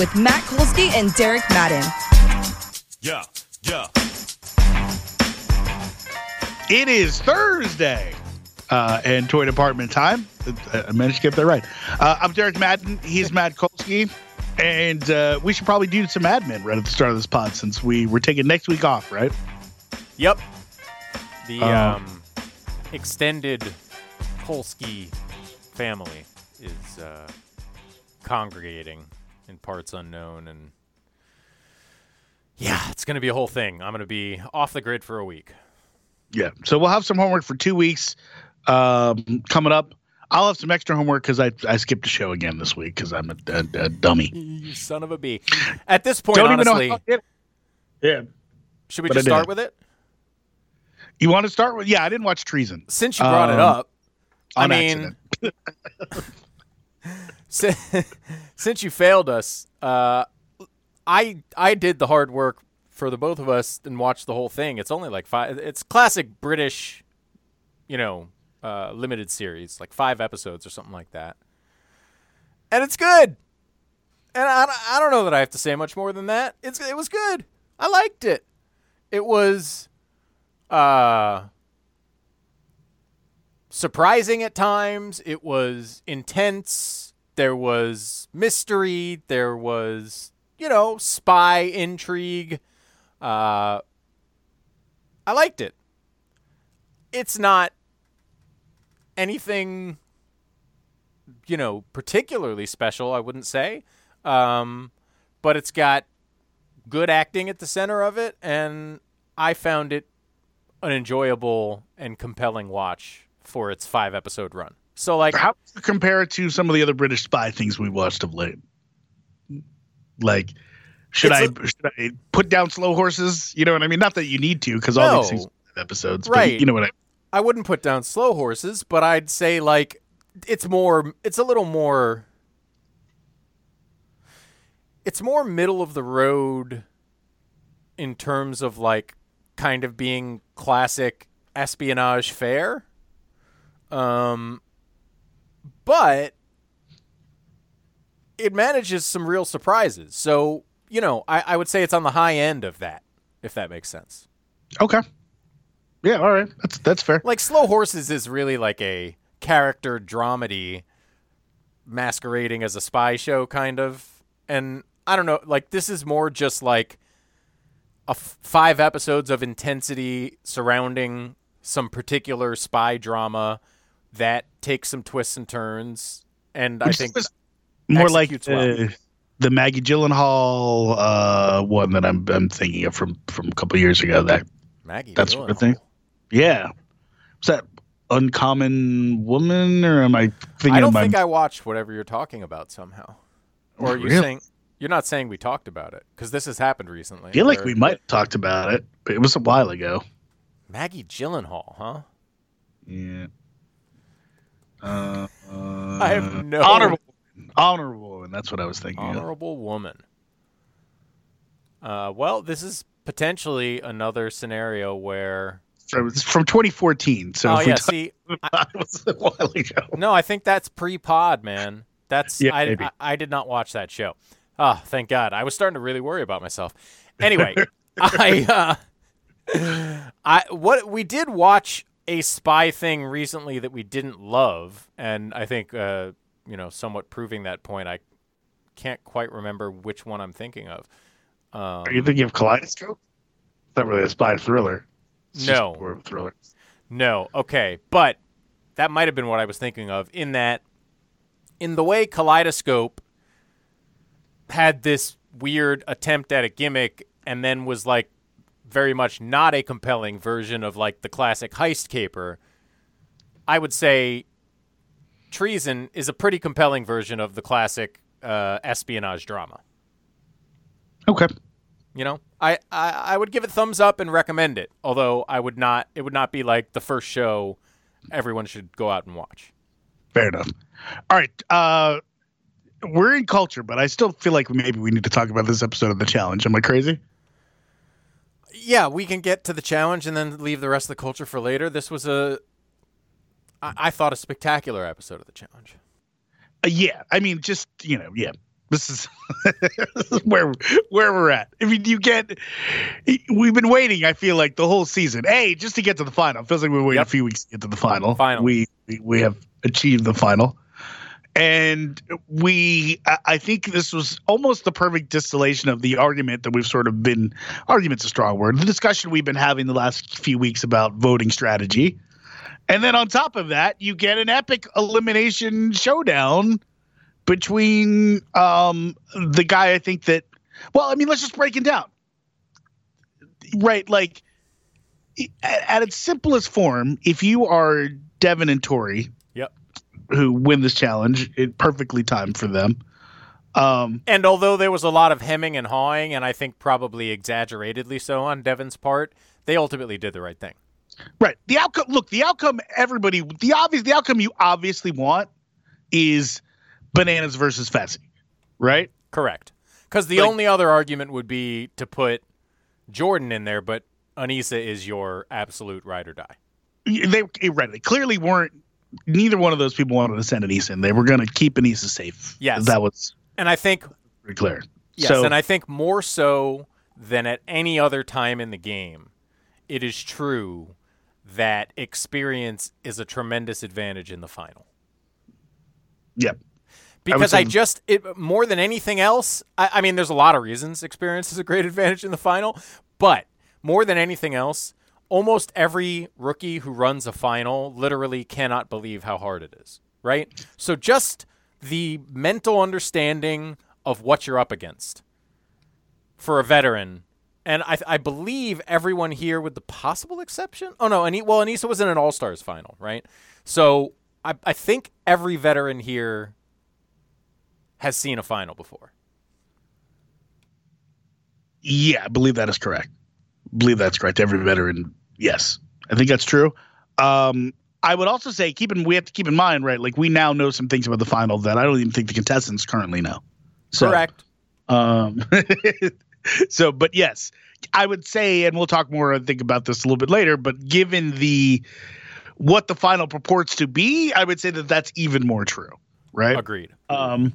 with Matt Kolsky and Derek Madden. Yeah, yeah. It is Thursday uh, and Toy Department time. I managed to get that right. Uh, I'm Derek Madden. He's Matt Kolsky. And uh, we should probably do some admin right at the start of this pod since we we're taking next week off, right? Yep. The Uh, um, extended Polsky family is uh, congregating in parts unknown, and yeah, it's going to be a whole thing. I'm going to be off the grid for a week. Yeah. So we'll have some homework for two weeks um, coming up. I'll have some extra homework because I, I skipped a show again this week because I'm a, a, a dummy. You son of a bee. At this point, Don't honestly, even know how I did it. Yeah. should we but just start with it? You want to start with? Yeah, I didn't watch Treason Since you brought it Um, up, I on mean, accident. Si- since you failed us, uh, I I did the hard work for the both of us and watched the whole thing. It's only like five. It's classic British, you know, uh, limited series, like five episodes or something like that, and it's good. And I, I don't know that I have to say much more than that. It's it was good. I liked it. It was, uh, surprising at times. It was intense. There was mystery. There was, you know, spy intrigue. Uh, I liked it. It's not anything, you know, particularly special, I wouldn't say. Um, but it's got good acting at the center of it, and I found it an enjoyable and compelling watch for its five episode run. So like How compare it to some of the other British spy things we watched of late? Like, should I should I put down slow horses? You know what I mean? Not that you need to, because all these things episodes, Right. But you know what I I wouldn't put down slow horses, but I'd say like it's more it's a little more it's more middle of the road in terms of like kind of being classic espionage fare. Um but it manages some real surprises. So, you know, I, I would say it's on the high end of that, if that makes sense. Okay. Yeah. All right. That's that's fair. like slow horses is really like a character dramedy masquerading as a spy show kind of and i don't know like this is more just like a f- five episodes of intensity surrounding some particular spy drama that takes some twists and turns and i think is more like executes well. the, the Maggie Gyllenhaal uh, one that I'm I'm thinking of from from a couple years ago. That maggie that sort of Gyllenhaal. thing. Yeah. Was that Uncommon Woman, or am I thinking i don't of my? think i watched whatever you're talking about somehow or are you Really? saying you're not saying we talked about it because this has happened recently I feel like or- we might have talked about it, but it was a while ago. Maggie Gyllenhaal, huh? Yeah. I have no honorable, honorable, and that's what I was thinking. of. honorable woman. Uh, well, this is potentially another scenario where. So it's from 2014. So oh yeah, talk- see, it was a while ago. no, I think that's pre-pod, man. That's Yeah, I, maybe. I I did not watch that show. Oh, thank God. I was starting to really worry about myself. Anyway, I uh, I what we did watch a spy thing recently that we didn't love, and I think uh, you know, somewhat proving that point. I can't quite remember which one I'm thinking of. Um, Are you thinking of Kaleidoscope? It's not really a spy thriller. It's No. more of a thriller. No, okay, but that might have been what I was thinking of. In that, in the way Kaleidoscope had this weird attempt at a gimmick, and then was like very much not a compelling version of like the classic heist caper. I would say Treason is a pretty compelling version of the classic uh, espionage drama. Okay. You know, I, I I would give it thumbs up and recommend it. Although I would not, it would not be like the first show everyone should go out and watch. Fair enough. All right. Uh, we're in culture, but I still feel like maybe we need to talk about this episode of the challenge. Am I crazy? Yeah, we can get to the challenge and then leave the rest of the culture for later. This was a, I, I thought a spectacular episode of the challenge. Uh, yeah. I mean, just you know, yeah. This is, this is where where we're at. I mean, you get. We've been waiting. I feel like the whole season. Hey, just to get to the final. It feels like we waited Yep. a few weeks to get to the final. Final. We we- we have achieved the final, and we. I- think this was almost the perfect distillation of the argument that we've sort of been. Argument's a strong word. The discussion we've been having the last few weeks about voting strategy. And then on top of that, you get an epic elimination showdown between um, the guy I think that. Well, I mean, let's just break it down. Right, like at, at its simplest form, if you are Devin and Tori, Yep. Who win this challenge, it perfectly timed for them. Um, And although there was a lot of hemming and hawing, and I think probably exaggeratedly so on Devin's part, they ultimately did the right thing. Right. The outcome. Look, the outcome. Everybody. The obvious. The outcome you obviously want is bananas versus Fessy. Right. Correct. Because the Like- only other argument would be to put Jordan in there, but Aneesa is your absolute ride or die. They right. They clearly weren't. Neither one of those people wanted to send Aneesa in. They were going to keep Aneesa safe. Yes. That was And I think, pretty clear. yes, So, and I think more so than at any other time in the game, it is true that experience is a tremendous advantage in the final. yep. because I, say- just it more than anything else. I, I mean, there's a lot of reasons experience is a great advantage in the final, but more than anything else, almost every rookie who runs a final literally cannot believe how hard it is. Right. So just the mental understanding of what you're up against for a veteran. And I, I believe everyone here, with the possible exception, oh no, Ani- well, Aneesa was in an All Stars final, right? So I, I think every veteran here has seen a final before. Yeah, I believe that is correct. believe that's correct. Every veteran, yes, I think that's true. Um, I would also say, keep in we have to keep in mind, right? Like we now know some things about the final that I don't even think the contestants currently know. So, Correct. Um, so, but yes, I would say, and we'll talk more, I think, about this a little bit later. But given the what the final purports to be, I would say that that's even more true, right? Agreed. Um,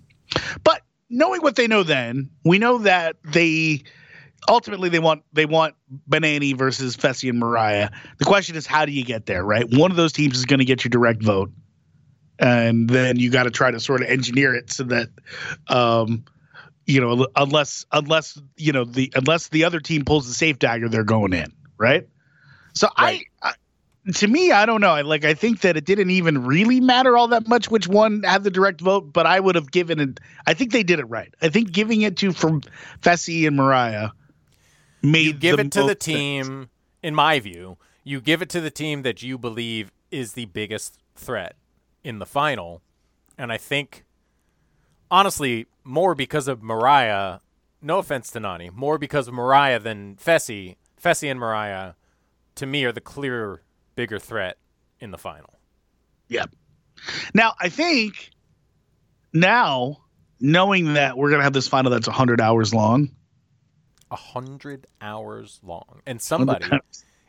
but knowing what they know, then we know that they ultimately they want they want Bananas versus Fessy and Moriah. The question is, how do you get there? Right, one of those teams is going to get your direct vote, and then you got to try to sort of engineer it so that, um, you know, unless unless you know the unless the other team pulls the safe dagger, they're going in, right? So Right. I. I to me, I don't know. I like I think that it didn't even really matter all that much which one had the direct vote, but I would have given it I think they did it right. I think giving it to from Fessy and Moriah made You give the it to the most sense. team, in my view, you give it to the team that you believe is the biggest threat in the final. And I think, honestly, more because of Moriah, no offense to Nany, more because of Moriah than Fessy. Fessy and Moriah, to me, are the clear bigger threat in the final. Yeah. Now I think now knowing that we're gonna have this final that's hundred hours long. A hundred hours long. And somebody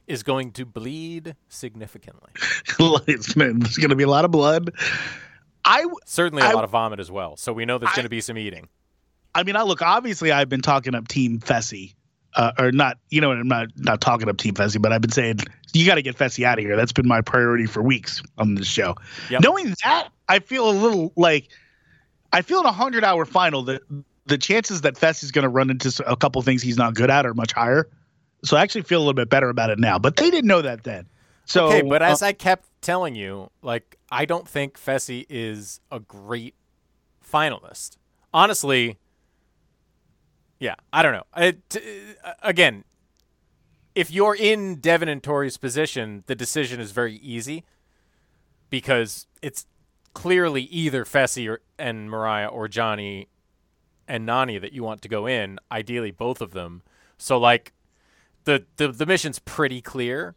is going to bleed significantly. there's gonna be a lot of blood. I Certainly a I- lot of vomit as well. So we know there's I- going to be some eating. I mean, I look. Obviously, I've been talking up Team Fessy, uh, or not. You know, I'm not not talking up Team Fessy, but I've been saying you got to get Fessy out of here. That's been my priority for weeks on this show. Yep. Knowing that, I feel a little like I feel in a hundred hour final that the chances that Fessy's going to run into a couple things he's not good at are much higher. So I actually feel a little bit better about it now. But they didn't know that then. So okay, but uh, as I kept telling you, like I don't think Fessy is a great finalist. Honestly, yeah, I don't know. It, uh, again, if you're in Devin and Tori's position, the decision is very easy because it's clearly either Fessy or, and Moriah or Johnny and Nany that you want to go in. Ideally, both of them. So like the the, the mission's pretty clear.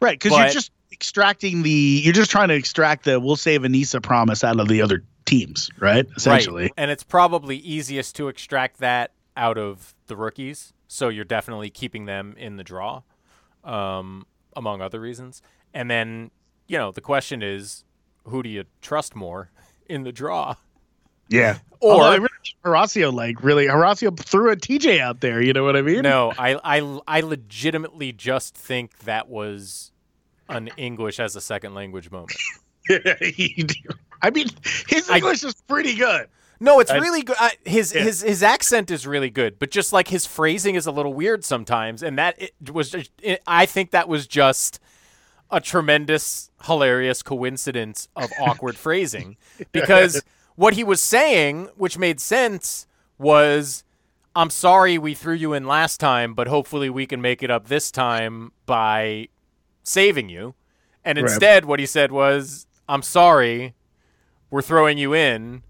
Right, because you're just extracting the you're just trying to extract the we'll save Aneesa promise out of the other teams, right? Essentially. Right. And it's probably easiest to extract that out of the rookies. So you're definitely keeping them in the draw, um, among other reasons. And then, you know, the question is who do you trust more in the draw? Yeah. Or- really, Horacio like really Horacio threw a TJ out there, you know what I mean? No, I, I, I legitimately just think that was an English as a second language moment. I mean, his I- English is pretty good. No, it's I- really good. I, his Yeah. his his accent is really good, but just like his phrasing is a little weird sometimes, and that it was. Just, it, I think that was just a tremendous, hilarious coincidence of awkward phrasing, because what he was saying, which made sense, was. I'm sorry we threw you in last time, but hopefully we can make it up this time by saving you. And Right. instead, what he said was, I'm sorry, we're throwing you in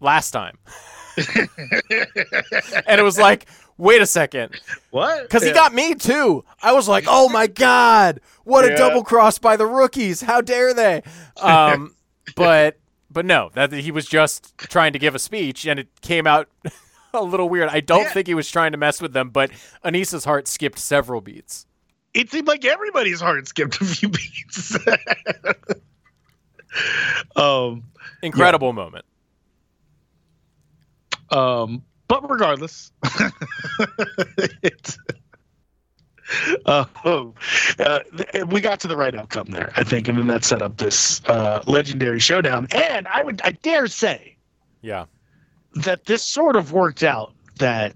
last time. and it was like, wait a second. What? Because he got me too. I was like, oh my God, what a double cross by the rookies. How dare they? Um, but but no, that he was just trying to give a speech and it came out a little weird. I don't Yeah. think he was trying to mess with them, but Aneesa's heart skipped several beats. it seemed like everybody's heart skipped a few beats. um, Incredible moment. um, but regardless, it's, uh, oh, uh, we got to the right outcome there, I think, and then that set up this uh, legendary showdown. And I would, I dare say, Yeah. that this sort of worked out that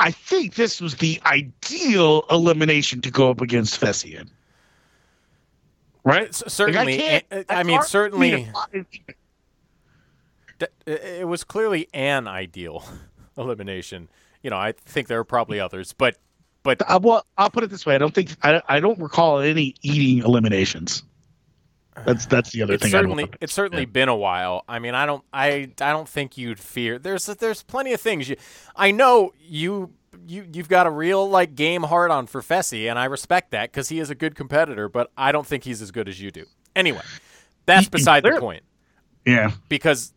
I think this was the ideal elimination to go up against Fessian. Right? C- certainly. can't- I- I mean, hard for me to certainly. it was clearly an ideal elimination. You know, I think there are probably others, but but Uh, well, I'll put it this way: I don't think I, I don't recall any eating eliminations. That's that's the other it's thing. I certainly don't it's certainly been a while. I mean, I don't I I don't think you'd fear. There's there's plenty of things you. I know you you you've got a real like game hard on for Fessy, and I respect that because he is a good competitor. But I don't think he's as good as you do. Anyway, that's He- beside the point. yeah. because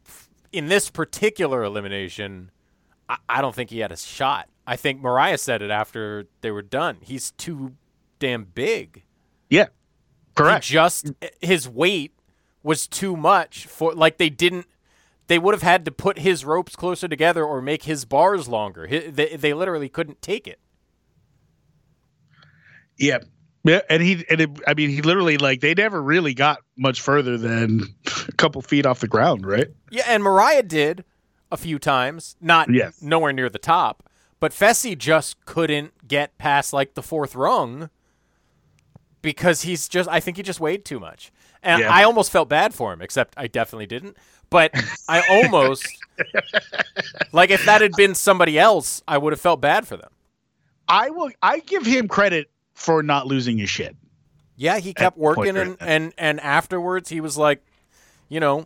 in this particular elimination, I, I don't think he had a shot. I think Moriah said it after they were done. He's too damn big. Yeah. He Correct. just his weight was too much for like they didn't. They would have had to put his ropes closer together or make his bars longer. They, they literally couldn't take it. Yeah. Yeah, and he and it, I mean he literally like they never really got much further than a couple feet off the ground, right? Yeah, and Moriah did a few times, not Yes. nowhere near the top, but Fessy just couldn't get past like the fourth rung because he's just I think he just weighed too much. And Yeah. I almost felt bad for him, except I definitely didn't. But I almost like if that had been somebody else, I would have felt bad for them. I will I give him credit for not losing his shit. Yeah, he kept working and, and and afterwards he was like, you know,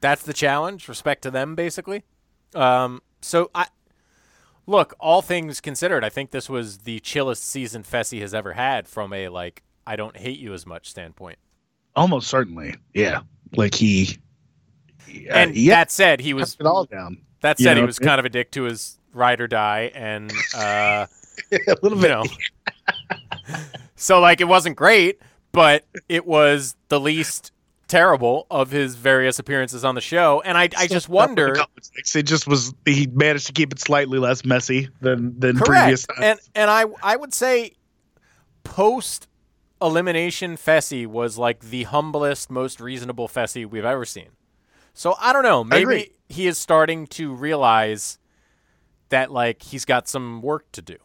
that's the challenge. Respect to them, basically. Um, so I look, all things considered, I think this was the chillest season Fessy has ever had from a like I don't hate you as much standpoint. Almost certainly. Yeah. Like he yeah, and yeah, that said, he was it all down. that you said he know, was kind of a dick to his ride or die, and uh, a little you bit. know. so like it wasn't great, but it was the least terrible of his various appearances on the show. And I I just wonder It just was he managed to keep it slightly less messy than than previous times. And and I I would say post elimination Fessy was like the humblest, most reasonable Fessy we've ever seen. So I don't know. Maybe he is starting to realize that like he's got some work to do.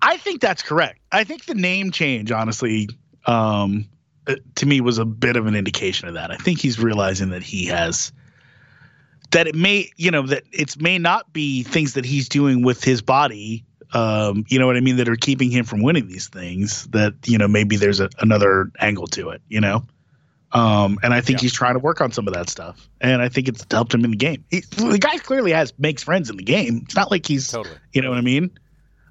I think that's correct. I think the name change, honestly, um, uh, to me was a bit of an indication of that. I think he's realizing that he has that it may, you know, that it may not be things that he's doing with his body. Um, you know what I mean? That are keeping him from winning these things. That you know maybe there's a, another angle to it. You know, Um, and I think Yeah. he's trying to work on some of that stuff, and I think it's helped him in the game. He, the guy clearly has makes friends in the game. It's not like he's, Totally. you know what I mean,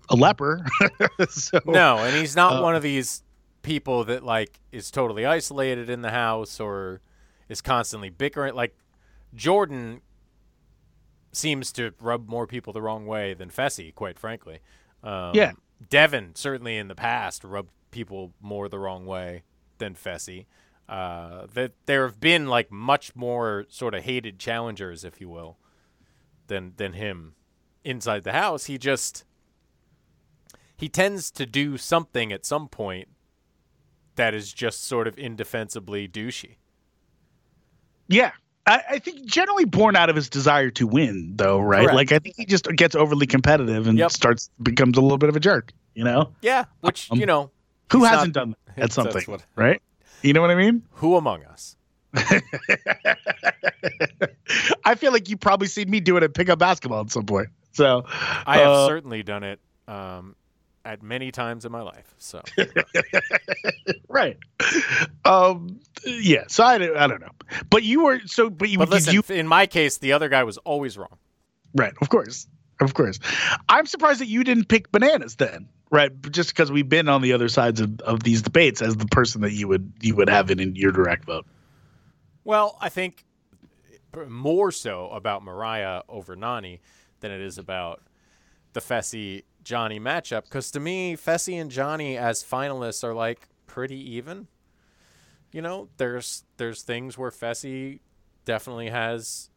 a leper. so, No, and he's not Uh, one of these people that like is totally isolated in the house or is constantly bickering. Like Jordan seems to rub more people the wrong way than Fessy, quite frankly. Um, Yeah. Devin certainly in the past rubbed people more the wrong way than Fessy. Uh, that there have been like much more sort of hated challengers, if you will, than than him inside the house. He just he tends to do something at some point that is just sort of indefensibly douchey. Yeah. I, I think generally born out of his desire to win, though, right? Correct. Like I think he just gets overly competitive and Yep. starts becomes a little bit of a jerk. You know, Yeah, which Um, you know, who hasn't not- done that at something, what- right? You know what I mean? who among us? I feel like you probably seen me do it at pickup basketball at some point. So I have uh, certainly done it um, at many times in my life. So right. Um. Yeah. So I, don't- I don't know, but you were so. But you But listen, you in my case, the other guy was always wrong. right? Of course, of course. I'm surprised that you didn't pick bananas then, right? Just because we've been on the other sides of, of these debates as the person that you would you would have it in your direct vote. Well, I think more so about Moriah over Nany than it is about the Fessy Johnny matchup. Because to me, Fessy and Johnny as finalists are like pretty even. You know, there's there's things where Fessy definitely has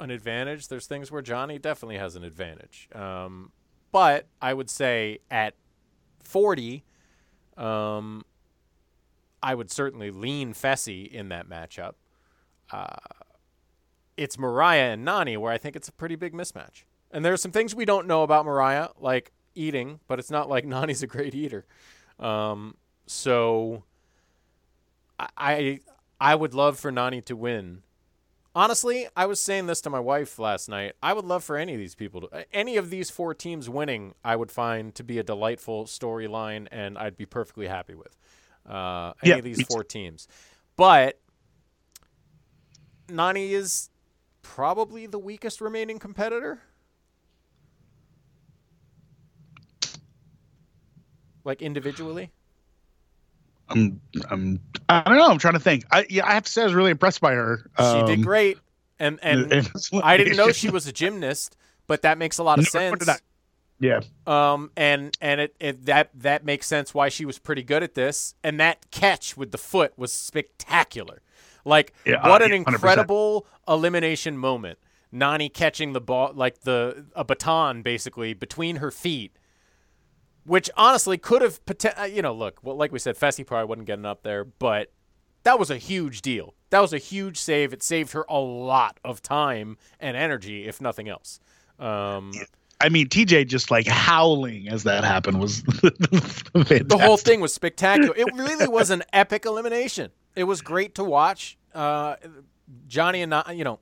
an advantage. There's things where Johnny definitely has an advantage. Um, but I would say at 40, um, I would certainly lean Fessy in that matchup. Uh, it's Moriah and Nany where I think it's a pretty big mismatch. And there's some things we don't know about Moriah, like eating, but it's not like Nany's a great eater. Um, so I, I I would love for Nany to win. Honestly, I was saying this to my wife last night. I would love for any of these people to, any of these four teams winning. I would find to be a delightful storyline, and I'd be perfectly happy with uh, any Yeah, of these four teams. But Nany is probably the weakest remaining competitor. Like individually. I'm I'm I don't know. I'm trying to think. I yeah, I have to say I was really impressed by her. She Um, did great. And and I didn't know she was a gymnast, but that makes a lot of No, sense. Yeah. Um, and and it, it that that makes sense why she was pretty good at this. And that catch with the foot was spectacular. Like Yeah, what uh, an yeah, 100%. incredible elimination moment. Nany catching the ball like the a baton basically between her feet, which honestly could have uh, you know look well like we said Fessy probably wasn't getting up there, but that was a huge deal. That was a huge save. It saved her a lot of time and energy, if nothing else. Um, I mean, TJ just like howling as that happened was the whole thing was spectacular. It really was an epic elimination. It was great to watch. Uh, Johnny and Na- you know,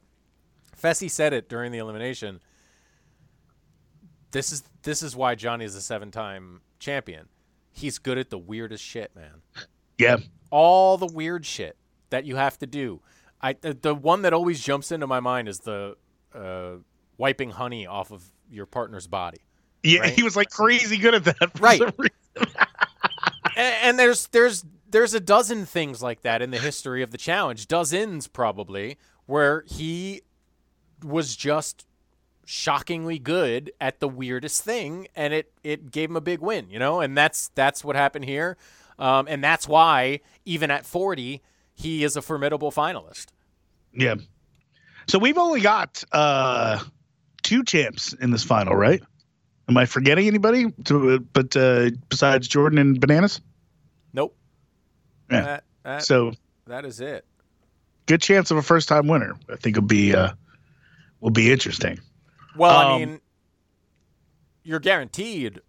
Fessy said it during the elimination. This is this is why Johnny is a seven-time champion. He's good at the weirdest shit, man. Yeah. All the weird shit that you have to do. I the, the one that always jumps into my mind is the uh, wiping honey off of your partner's body. Yeah, Right. he was like crazy good at that. for Right. and, and there's there's there's a dozen things like that in the history of the challenge, dozens probably, where he was just shockingly good at the weirdest thing, and it it gave him a big win, you know, and that's that's what happened here, um, and that's why even at 40 he is a formidable finalist. Yeah. So we've only got uh two champs in this final, right? Am I forgetting anybody? To, but uh, besides Jordan and Bananas, Nope. Yeah. That, that, so that is it. good chance of a first time winner. I think will be uh will be interesting. Well, I Um, mean, you're guaranteed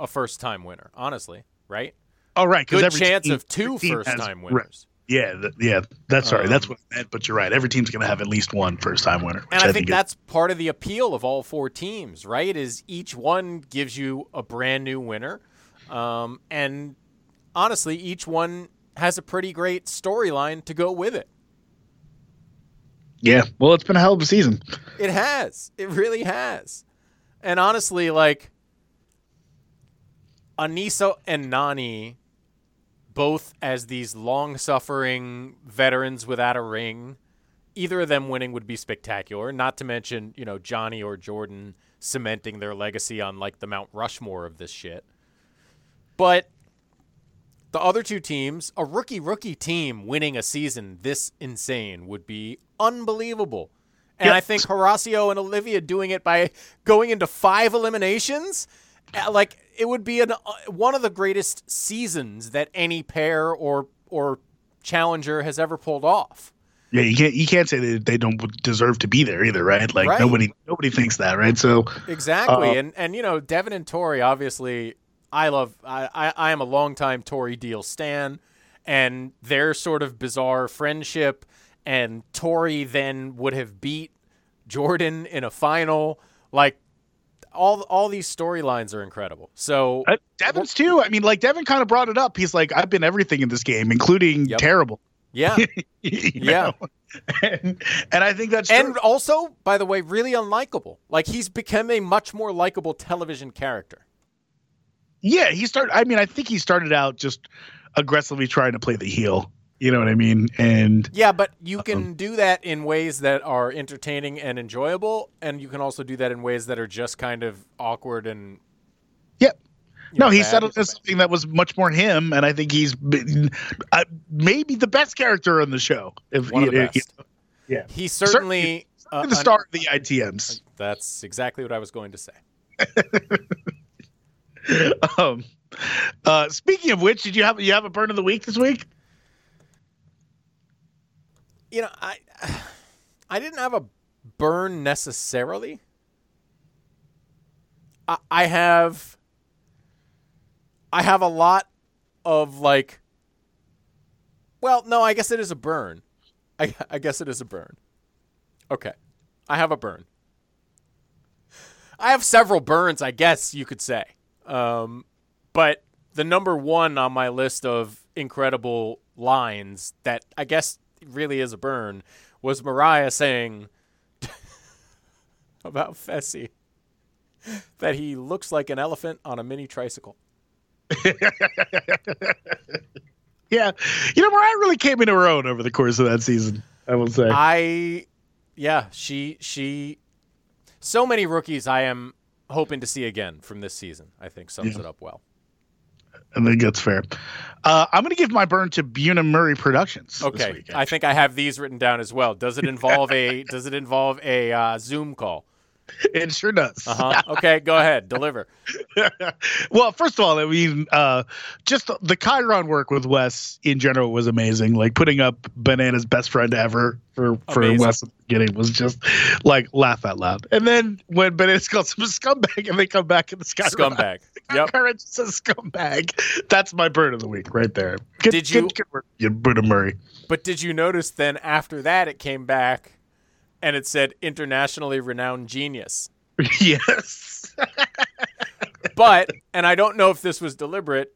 a first time winner, honestly, right? Oh right, Good chance team- of two first time right. winners. Yeah, th- yeah. That's sorry. that's Um, what I meant. But you're right. Every team's going to have at least one first time winner. And I, think, is- that's part of the appeal of all four teams, right? Is each one gives you a brand new winner. Um, and honestly, each one has a pretty great storyline to go with it. Yeah. Well, it's been a hell of a season. It has. It really has. And honestly, like Aneesa and Nany, both as these long suffering veterans without a ring, either of them winning would be spectacular. Not to mention, you know, Johnny or Jordan cementing their legacy on like the Mount Rushmore of this shit. But the other two teams, a rookie rookie team winning a season this insane would be unbelievable. And Yep. I think Horacio and Olivia doing it by going into five eliminations, uh, like it would be an, uh, one of the greatest seasons that any pair or or challenger has ever pulled off. Yeah, you can't you can't say that they don't deserve to be there either, right? Like Right. nobody nobody thinks that, right? So Exactly, Uh, and and you know Devin and Tori. Obviously, I love. I I, I am a longtime Tori Deal stan, and their sort of bizarre friendship, and Tori then would have beat Jordan in a final. Like all all these storylines are incredible. So uh, Devin's too. I mean, like Devin kind of brought it up. He's like, I've been everything in this game, including Yep. terrible. yeah, Yeah. and, and I think that's and true. also by the way, really unlikable. Like he's become a much more likable television character. Yeah, he started. I mean, I think he started out just aggressively trying to play the heel. You know what I mean? And Yeah, but you can do that in ways that are entertaining and enjoyable, and you can also do that in ways that are just kind of awkward and. yeah. you No, he settled into something that was much more him, and I think he's been, uh, maybe the best character on the show. If One of the you- you best. know, yeah, He's certainly. uh, the star of the ITMs. that's exactly what I was going to say. um, uh, speaking of which, did you have you have a burn of the week this week? You know, I, I didn't have a burn necessarily. I, I have. I have a lot of like. Well, no, I guess it is a burn. I, I guess it is a burn. Okay. I have a burn. I have several burns, I guess you could say. Um, but the number one on my list of incredible lines that I guess really is a burn was Moriah saying about Fessy that he looks like an elephant on a mini tricycle. Yeah, you know, Moriah really came into her own over the course of that season. I will say. I, yeah, she she, so many rookies I am hoping to see again from this season. I think sums Yeah. it up well. I think that's fair. Uh, I'm going to give my burn to Bunim/Murray Productions. this Okay, week, I think I have these written down as well. Does it involve a Does it involve a uh, Zoom call? it sure does. Uh huh. Okay, go ahead, deliver. well, first of all, I mean, uh, just the chyron work with Wes in general was amazing. Like putting up Banana's best friend ever for for Amazing. Wes at the beginning was just like laugh out loud. And then when Bananas calls him a scumbag, and they come back in the sky, Scumbag. Yep. chyron says scumbag. That's my bird of the week right there. Good, Did you- Good, good work, you Bunim/Murray. But did you notice then after that it came back and it said internationally renowned genius? yes. But, and I don't know if this was deliberate,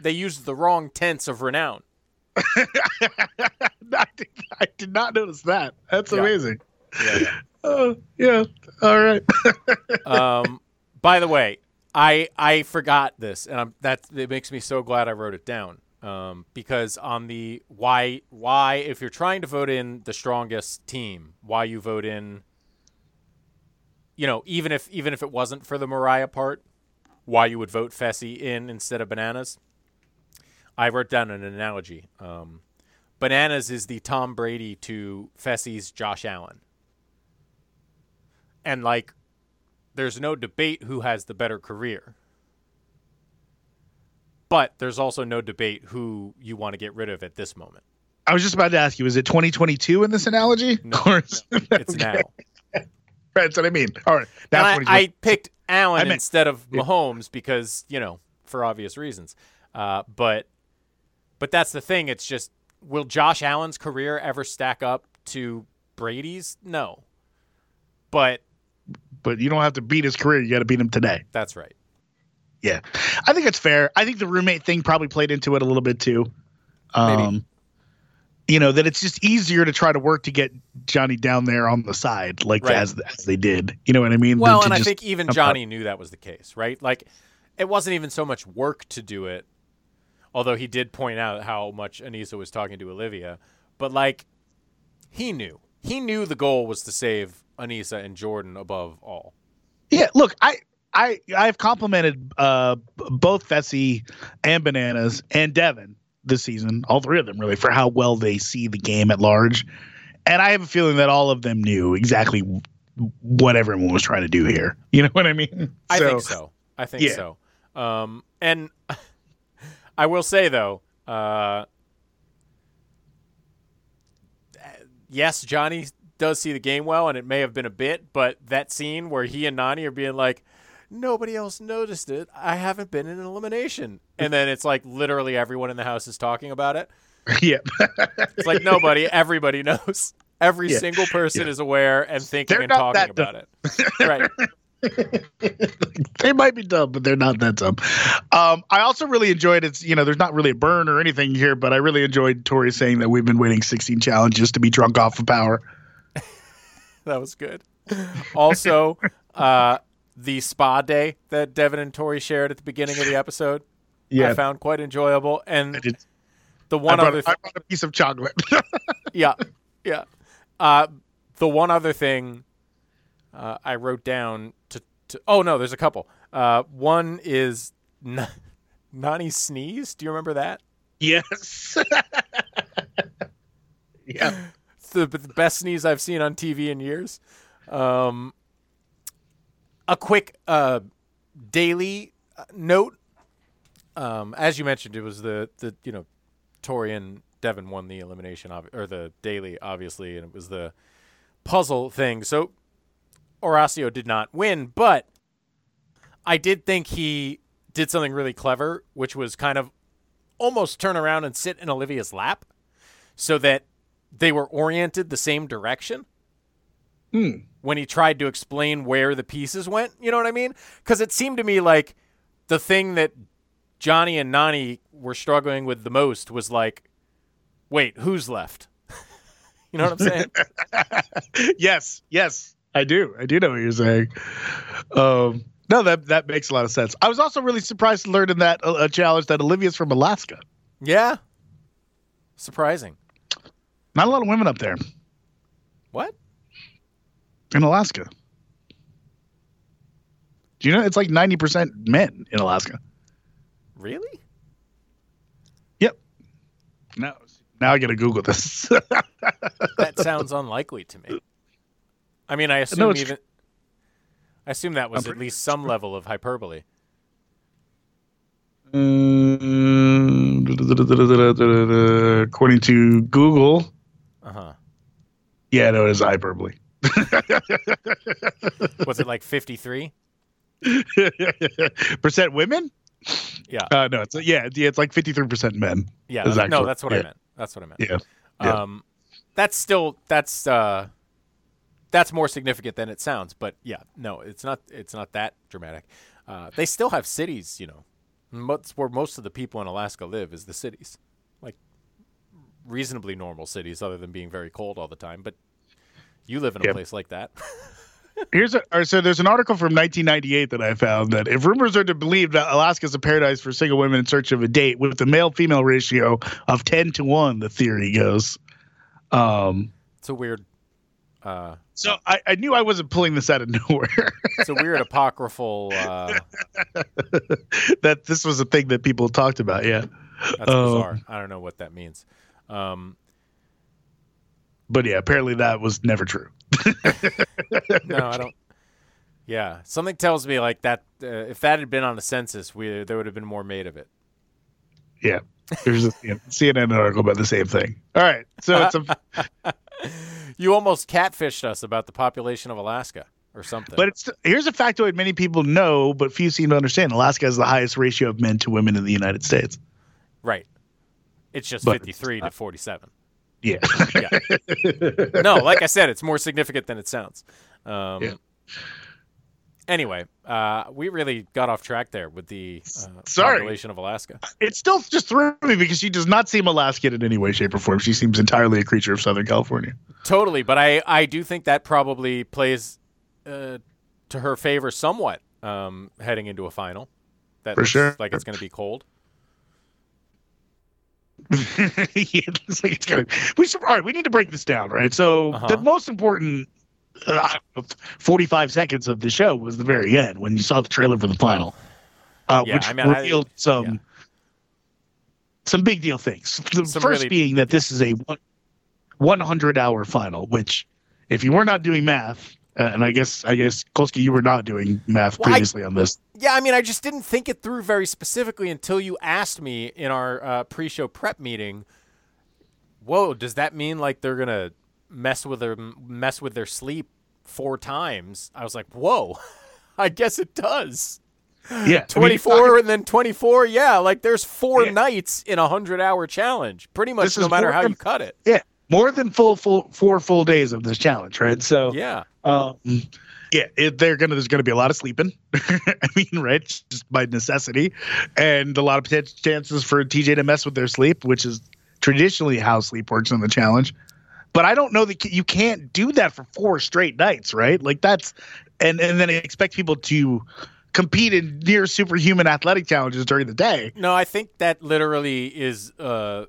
they used the wrong tense of renown. I, did, I did not notice that. That's Yeah. amazing. Yeah. Oh, yeah. All right. Um, by the way, I I forgot this, and I'm, that it makes me so glad I wrote it down. Um, because on the why why if you're trying to vote in the strongest team, why you vote in, you know, even if even if it wasn't for the Moriah part, why you would vote Fessy in instead of Bananas. I wrote down an analogy. Um, Bananas is the Tom Brady to Fessy's Josh Allen. And like there's no debate who has the better career. But there's also no debate who you want to get rid of at this moment. I was just about to ask you, is it 2022 in this analogy? No, Or is- It's Okay. now. That's what I mean. All right. Now I, 2022. I picked Allen I meant- instead of Mahomes because, you know, for obvious reasons. Uh, but but that's the thing. It's just will Josh Allen's career ever stack up to Brady's? No. But but you don't have to beat his career. You got to beat him today. that's right. Yeah. I think it's fair. I think the roommate thing probably played into it a little bit too. Maybe. Um, you know that it's just easier to try to work to get Johnny down there on the side, like Right. as as they did. You know what I mean? Well, and I think even Johnny up- knew that was the case, right? Like, it wasn't even so much work to do it, although he did point out how much Aneesa was talking to Olivia. But like, he knew. He knew the goal was to save Aneesa and Jordan above all. Yeah, look, I I I've complimented uh both Fessy and Bananas and Devin this season, all three of them really, for how well they see the game at large. And I have a feeling that all of them knew exactly what everyone was trying to do here. You know what I mean? I think so. I think yeah. so. Um, and I will say though, uh, yes, Johnny does see the game well, and it may have been a bit, but that scene where he and Nany are being like, "Nobody else noticed it. I haven't been in an elimination," and then it's like literally everyone in the house is talking about it. Yeah. It's like nobody, everybody knows. Every Yeah. single person Yeah. is aware and thinking They're and not talking that about it. right. they might be dumb, but they're not that dumb. Um, I also really enjoyed it's you know there's not really a burn or anything here, but I really enjoyed Tori saying that we've been waiting 16 challenges to be drunk off of power. That was good. Also, uh, the spa day that Devin and Tori shared at the beginning of the episode, Yeah, I found quite enjoyable. And I did. the I one brought, other, I th- brought a piece of chocolate. yeah, yeah. Uh, the one other thing uh, I wrote down to, to, oh no, there's a couple. Uh, one is N- Nany sneeze. Do you remember that? yes. yeah. It's the, the best sneeze I've seen on TV in years. Um, a quick uh, daily uh, note. Um, as you mentioned, it was the the you know, Tori and Devin won the elimination ob- or the daily, obviously, and it was the puzzle thing. So Horacio did not win, but I did think he did something really clever, which was kind of almost turn around and sit in Olivia's lap, so that they were oriented the same direction when he tried to explain where the pieces went. You know what I mean? Because it seemed to me like the thing that Johnny and Nany were struggling with the most was like, wait, who's left? you know what I'm saying? yes, yes, I do. I do know what you're saying. Um, no, that that makes a lot of sense. I was also really surprised to learn in that uh, uh, challenge that Olivia's from Alaska. yeah. Surprising. Not a lot of women up there What? In Alaska. Do you know it's like ninety percent men in Alaska? Really? Yep. No. Now I gotta Google this. That sounds unlikely to me. I mean, I assume No, even. I assume that was at least some level of hyperbole. Um, according to Google, Uh huh. yeah, no, it is hyperbole. Was it like 53? percent women? Yeah. Uh, no, it's yeah, yeah, it's like fifty three percent men. Yeah. is that- no, that's what I meant. That's what I meant. Yeah, yeah. Um, that's still that's uh, that's more significant than it sounds. But yeah, no, it's not. It's not that dramatic. Uh, they still have cities, you know. That's where most of the people in Alaska live is the cities, like reasonably normal cities, other than being very cold all the time. But you live in a Yep. place like that. Here's a so there's an article from 1998 that I found that if rumors are to believe that Alaska is a paradise for single women in search of a date with the male female ratio of 10 to 1 the theory goes um it's a weird. Uh, so I, I knew I wasn't pulling this out of nowhere it's a weird apocryphal. Uh, that this was a thing that people talked about yeah that's Oh. bizarre. I don't know what that means. Um, but yeah apparently that was never true no, I don't. Yeah, something tells me like that. Uh, if that had been on the census, we there would have been more made of it. yeah there's a CNN article about the same thing all right so it's a You almost catfished us about the population of Alaska or something. But it's here's a factoid many people know, but few seem to understand. Alaska has the highest ratio of men to women in the United States. right, it's just But- fifty-three to forty-seven. Yeah. Yeah. no, like I said, it's more significant than it sounds. Um, Yeah. Anyway, uh, we really got off track there with the uh, Sorry. population of Alaska. It still just threw me because she does not seem Alaskan in any way, shape, or form. She seems entirely a creature of Southern California. Totally, but I, I do think that probably plays uh, to her favor somewhat um, heading into a final. That For looks sure. like it's going to be cold. it's like it's gonna. We should. All right, we need to break this down, right? So Uh-huh. the most important uh, forty-five seconds of the show was the very end when you saw the trailer for the final, uh, Yeah, which I mean, I- revealed some yeah. some big deal things. The Some first really- being that this is a one hundred hour final, which if you were not doing math. Uh, and I guess I guess Kolsky, you were not doing math Well, I- previously on this. Yeah, I mean, I just didn't think it through very specifically until you asked me in our uh, pre-show prep meeting. Whoa, does that mean like they're gonna mess with their mess with their sleep four times? I was like, whoa, I guess it does. Yeah, I mean, and then twenty-four. Yeah, like there's four Yeah. nights in a hundred-hour challenge. Pretty much, This no matter how than- you cut it. Yeah, more than full full four full days of this challenge, right? So Yeah. Um, yeah, it, they're gonna. There's gonna be a lot of sleeping. I mean, right, just by necessity, and a lot of potential chances for TJ to mess with their sleep, which is traditionally how sleep works in the challenge. But I don't know that you can't do that for four straight nights, right? Like that's, and and then expect people to compete in near superhuman athletic challenges during the day. No, I think that literally is, uh,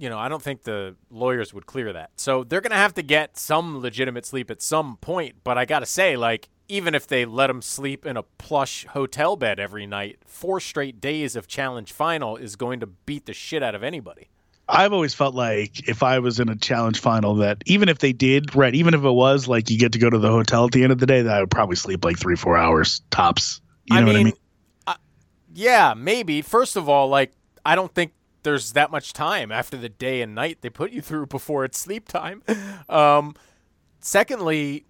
you know, I don't think the lawyers would clear that. So they're going to have to get some legitimate sleep at some point. But I got to say, like, even if they let them sleep in a plush hotel bed every night, four straight days of challenge final is going to beat the shit out of anybody. I've always felt like if I was in a challenge final, that even if they did, right, even if it was like you get to go to the hotel at the end of the day, that I would probably sleep like three, four hours tops. You know I mean, what I mean? yeah, maybe. First of all, like, I don't think there's that much time after the day and night they put you through before it's sleep time. Um, secondly,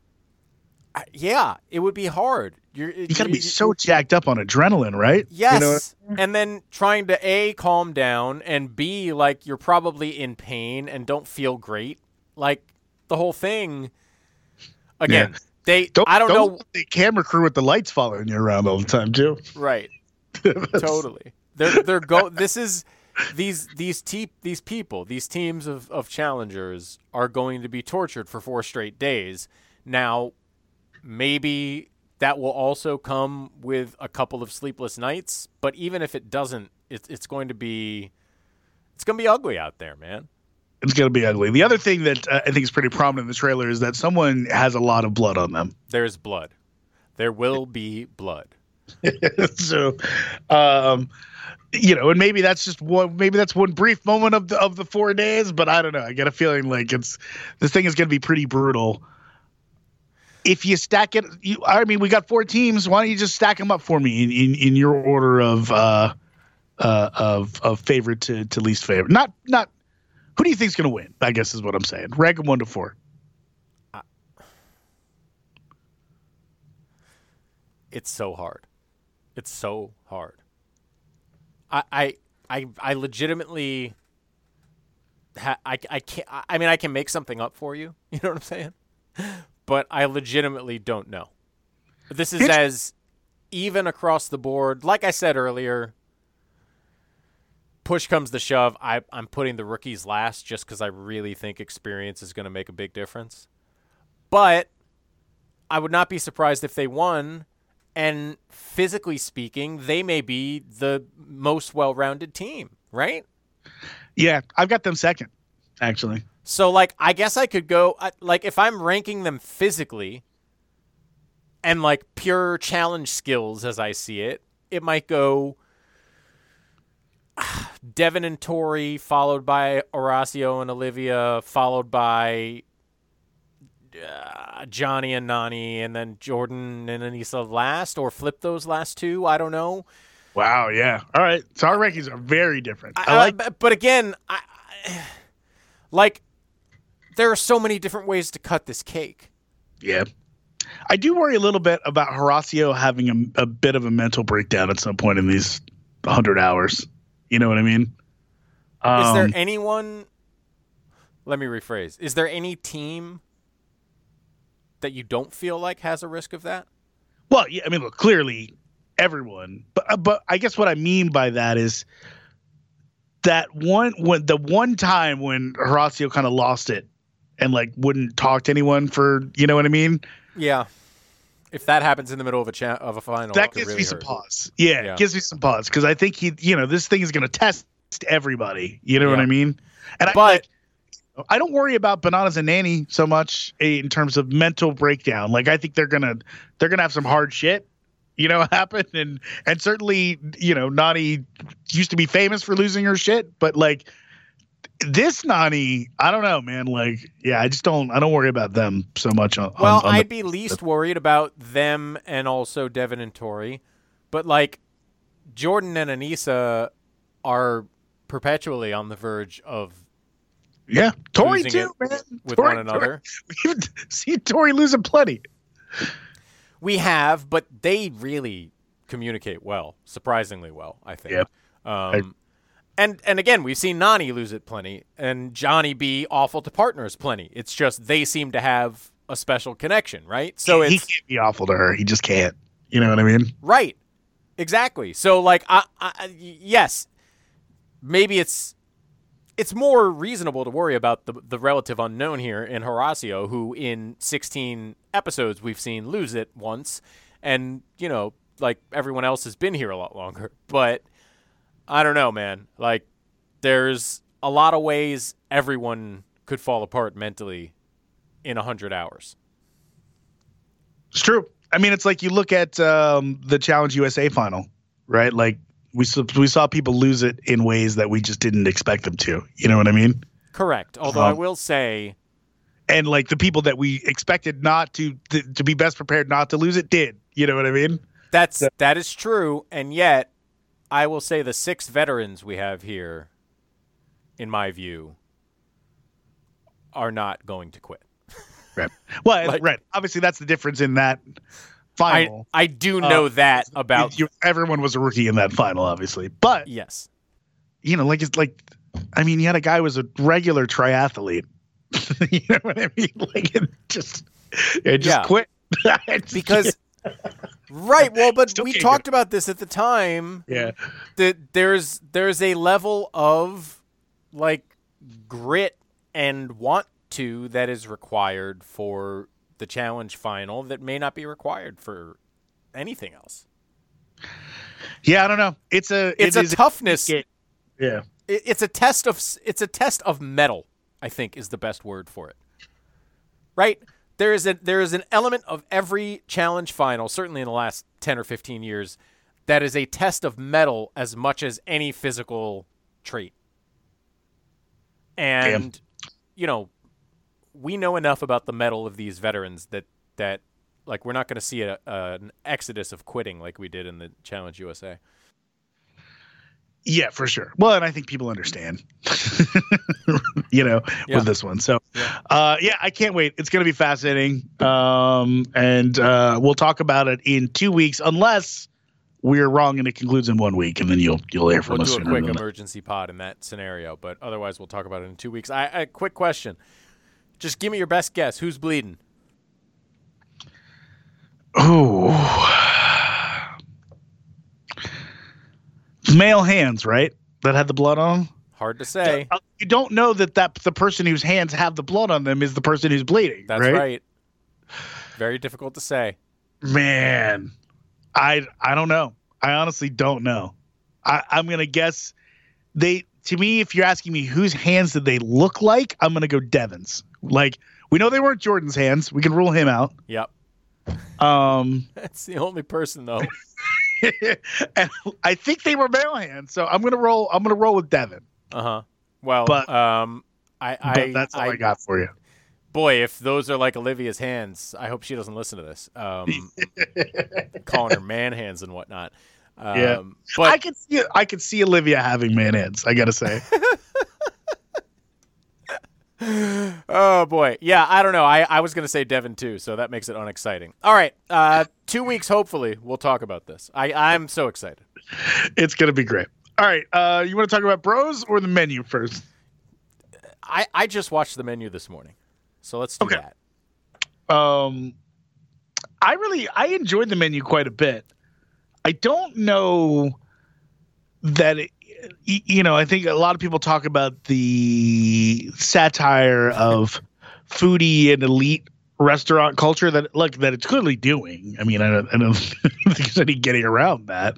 yeah, it would be hard. You're, You got to be so jacked up on adrenaline, right? Yes. You know, and then trying to A, calm down, and B, like, you're probably in pain and don't feel great. Like, the whole thing. Again, Yeah. they, don't, I don't, know. the camera crew with the lights following you around all the time, too. Right. totally. They're they're go. This is these these te- these people these teams of of challengers are going to be tortured for four straight days. Now, maybe that will also come with a couple of sleepless nights. But even if it doesn't, it's it's going to be it's going to be ugly out there, man. It's going to be ugly. The other thing that uh, I think is pretty prominent in the trailer is that someone has a lot of blood on them. There's blood. There will be blood. so, um, you know, and maybe that's just one. Maybe that's one brief moment of the of the four days. But I don't know. I get a feeling like it's this thing is going to be pretty brutal. If you stack it, you, I mean, we got four teams. Why don't you just stack them up for me in in, in your order of uh, uh, of of favorite to, to least favorite? Not not. Who do you think's going to win? I guess is what I'm saying. Rank them one to four. it's so hard. It's so hard. I I I, I legitimately ha- I I can't I- mean I can make something up for you. You know what I'm saying? But I legitimately don't know. This is as even across the board. Like I said earlier, push comes to shove, I I'm putting the rookies last just cuz I really think experience is going to make a big difference. But I would not be surprised if they won and physically speaking, they may be the most well-rounded team, right? Yeah, I've got them second, actually. So like I guess I could go uh, like if I'm ranking them physically and like pure challenge skills as I see it, it might go Devin and Tori followed by Horacio and Olivia followed by uh, Johnny and Nany and then Jordan and Aneesa last or flip those last two, I don't know. Wow. Yeah. All right. So our rankings are very different. I, I like. but, but again, I, I like there are so many different ways to cut this cake. Yeah. I do worry a little bit about Horacio having a, a bit of a mental breakdown at some point in these 100 hours. You know what I mean? Is there Um, anyone? Let me rephrase. Is there any team that you don't feel like has a risk of that? Well, yeah, I mean, look, clearly everyone, but uh, but I guess what I mean by that is that one when the one time when Horacio kind of lost it and like wouldn't talk to anyone for you know what I mean. Yeah. If that happens in the middle of a cha- of a final, that gives really me some hurt. pause. Yeah, Yeah. gives me some pause because I think he, you know, this thing is going to test everybody. You know what I mean? And I, But I don't worry about Bananas and Nany so much eh, in terms of mental breakdown. Like I think they're gonna they're gonna have some hard shit, you know, happen. And and certainly, you know, Nany used to be famous for losing her shit, but like this Nany, I don't know, man. Like, yeah, I just don't I don't worry about them so much on, Well, on, on I'd the, be least worried about them and also Devin and Tori, but like Jordan and Aneesa are perpetually on the verge of yeah. Tori too, man. with Tori- one another. We've seen Tori losing plenty. We have, but they really communicate well, surprisingly well, I think. Yep. Um, and and again, we've seen Nany lose it plenty, and Johnny be awful to partners plenty. It's just they seem to have a special connection, right? So he it's can't be awful to her. He just can't. You know what I mean? Right. Exactly. So like I, I I- yes, maybe it's it's more reasonable to worry about the the relative unknown here in Horacio who in 16 episodes we've seen lose it once and you know like everyone else has been here a lot longer. But I don't know, man. Like there's a lot of ways everyone could fall apart mentally in 100 hours. It's true. I mean, it's like you look at um, the Challenge USA final, right? Like we saw, we saw people lose it in ways that we just didn't expect them to. You know what I mean? Correct. Although I Um, will say And like the people that we expected not to to, to be best prepared not to lose it did. You know what I mean? That's that is true, and yet I will say the six veterans we have here, in my view, are not going to quit. Right. Well, Like- right. Obviously, that's the difference in that I final. I do know Uh, that about You- everyone was a rookie in that final, obviously, but yes. you know, like it's like, I mean, you had a guy who was a regular triathlete. you know what I mean? Like it just, it just Yeah. quit Because right, well, but Still we talked about this at the time. Yeah. that there's there's a level of like grit and want to that is required for the challenge final that may not be required for anything else. Yeah, I don't know. It's a It's it a toughness. it- yeah. it- it's a test of it's a test of mettle i think is the best word for it right there is a there is an element of every challenge final certainly in the last 10 or 15 years that is a test of mettle as much as any physical trait and you know we know enough about the mettle of these veterans that that like we're not going to see a, an exodus of quitting like we did in the challenge usa Yeah, for sure. Well, and I think people understand, you know, Yeah. with this one. So, uh, yeah, I can't wait. It's going to be fascinating. Um, and uh, we'll talk about it in two weeks, unless we're wrong and it concludes in one week, and then you'll you'll hear from we'll us do a quick emergency pod in that scenario, but otherwise we'll talk about it in two weeks. I, I quick question. Just give me your best guess. Who's bleeding? Oh, male hands, right? That had the blood on. 'em? Hard to say. Uh, You don't know that that the person whose hands have the blood on them is the person who's bleeding. That's right. Very difficult to say. Man, I I don't know. I honestly don't know. I, I'm gonna guess they. To me, if you're asking me whose hands did they look like, I'm gonna go Devin's. Like we know they weren't Jordan's hands. We can rule him out. Yep. Um, That's the only person though. and I think they were male hands. So I'm gonna roll. I'm gonna roll with Devin. Uh huh. Well, But- um, I, I that's all I, got for you. Boy, if those are like Olivia's hands, I hope she doesn't listen to this. Um, calling her man hands and whatnot. Um, Yeah. But I could see. I could see Olivia having man hands. I gotta say. Oh boy, yeah. I don't know. I, I was gonna say Devin too, so that makes it unexciting. All right, uh, two weeks hopefully we'll talk about this. I I'm so excited. it's gonna be great. All right. Uh, you want to talk about bros or the menu first? I I just watched the menu this morning, so let's do Okay. that. Um, I really I enjoyed the menu quite a bit. I don't know that it, you know, I think a lot of people talk about the satire of foodie and elite restaurant culture that look that it's clearly doing. I mean, I don't, I don't think there's any getting around that.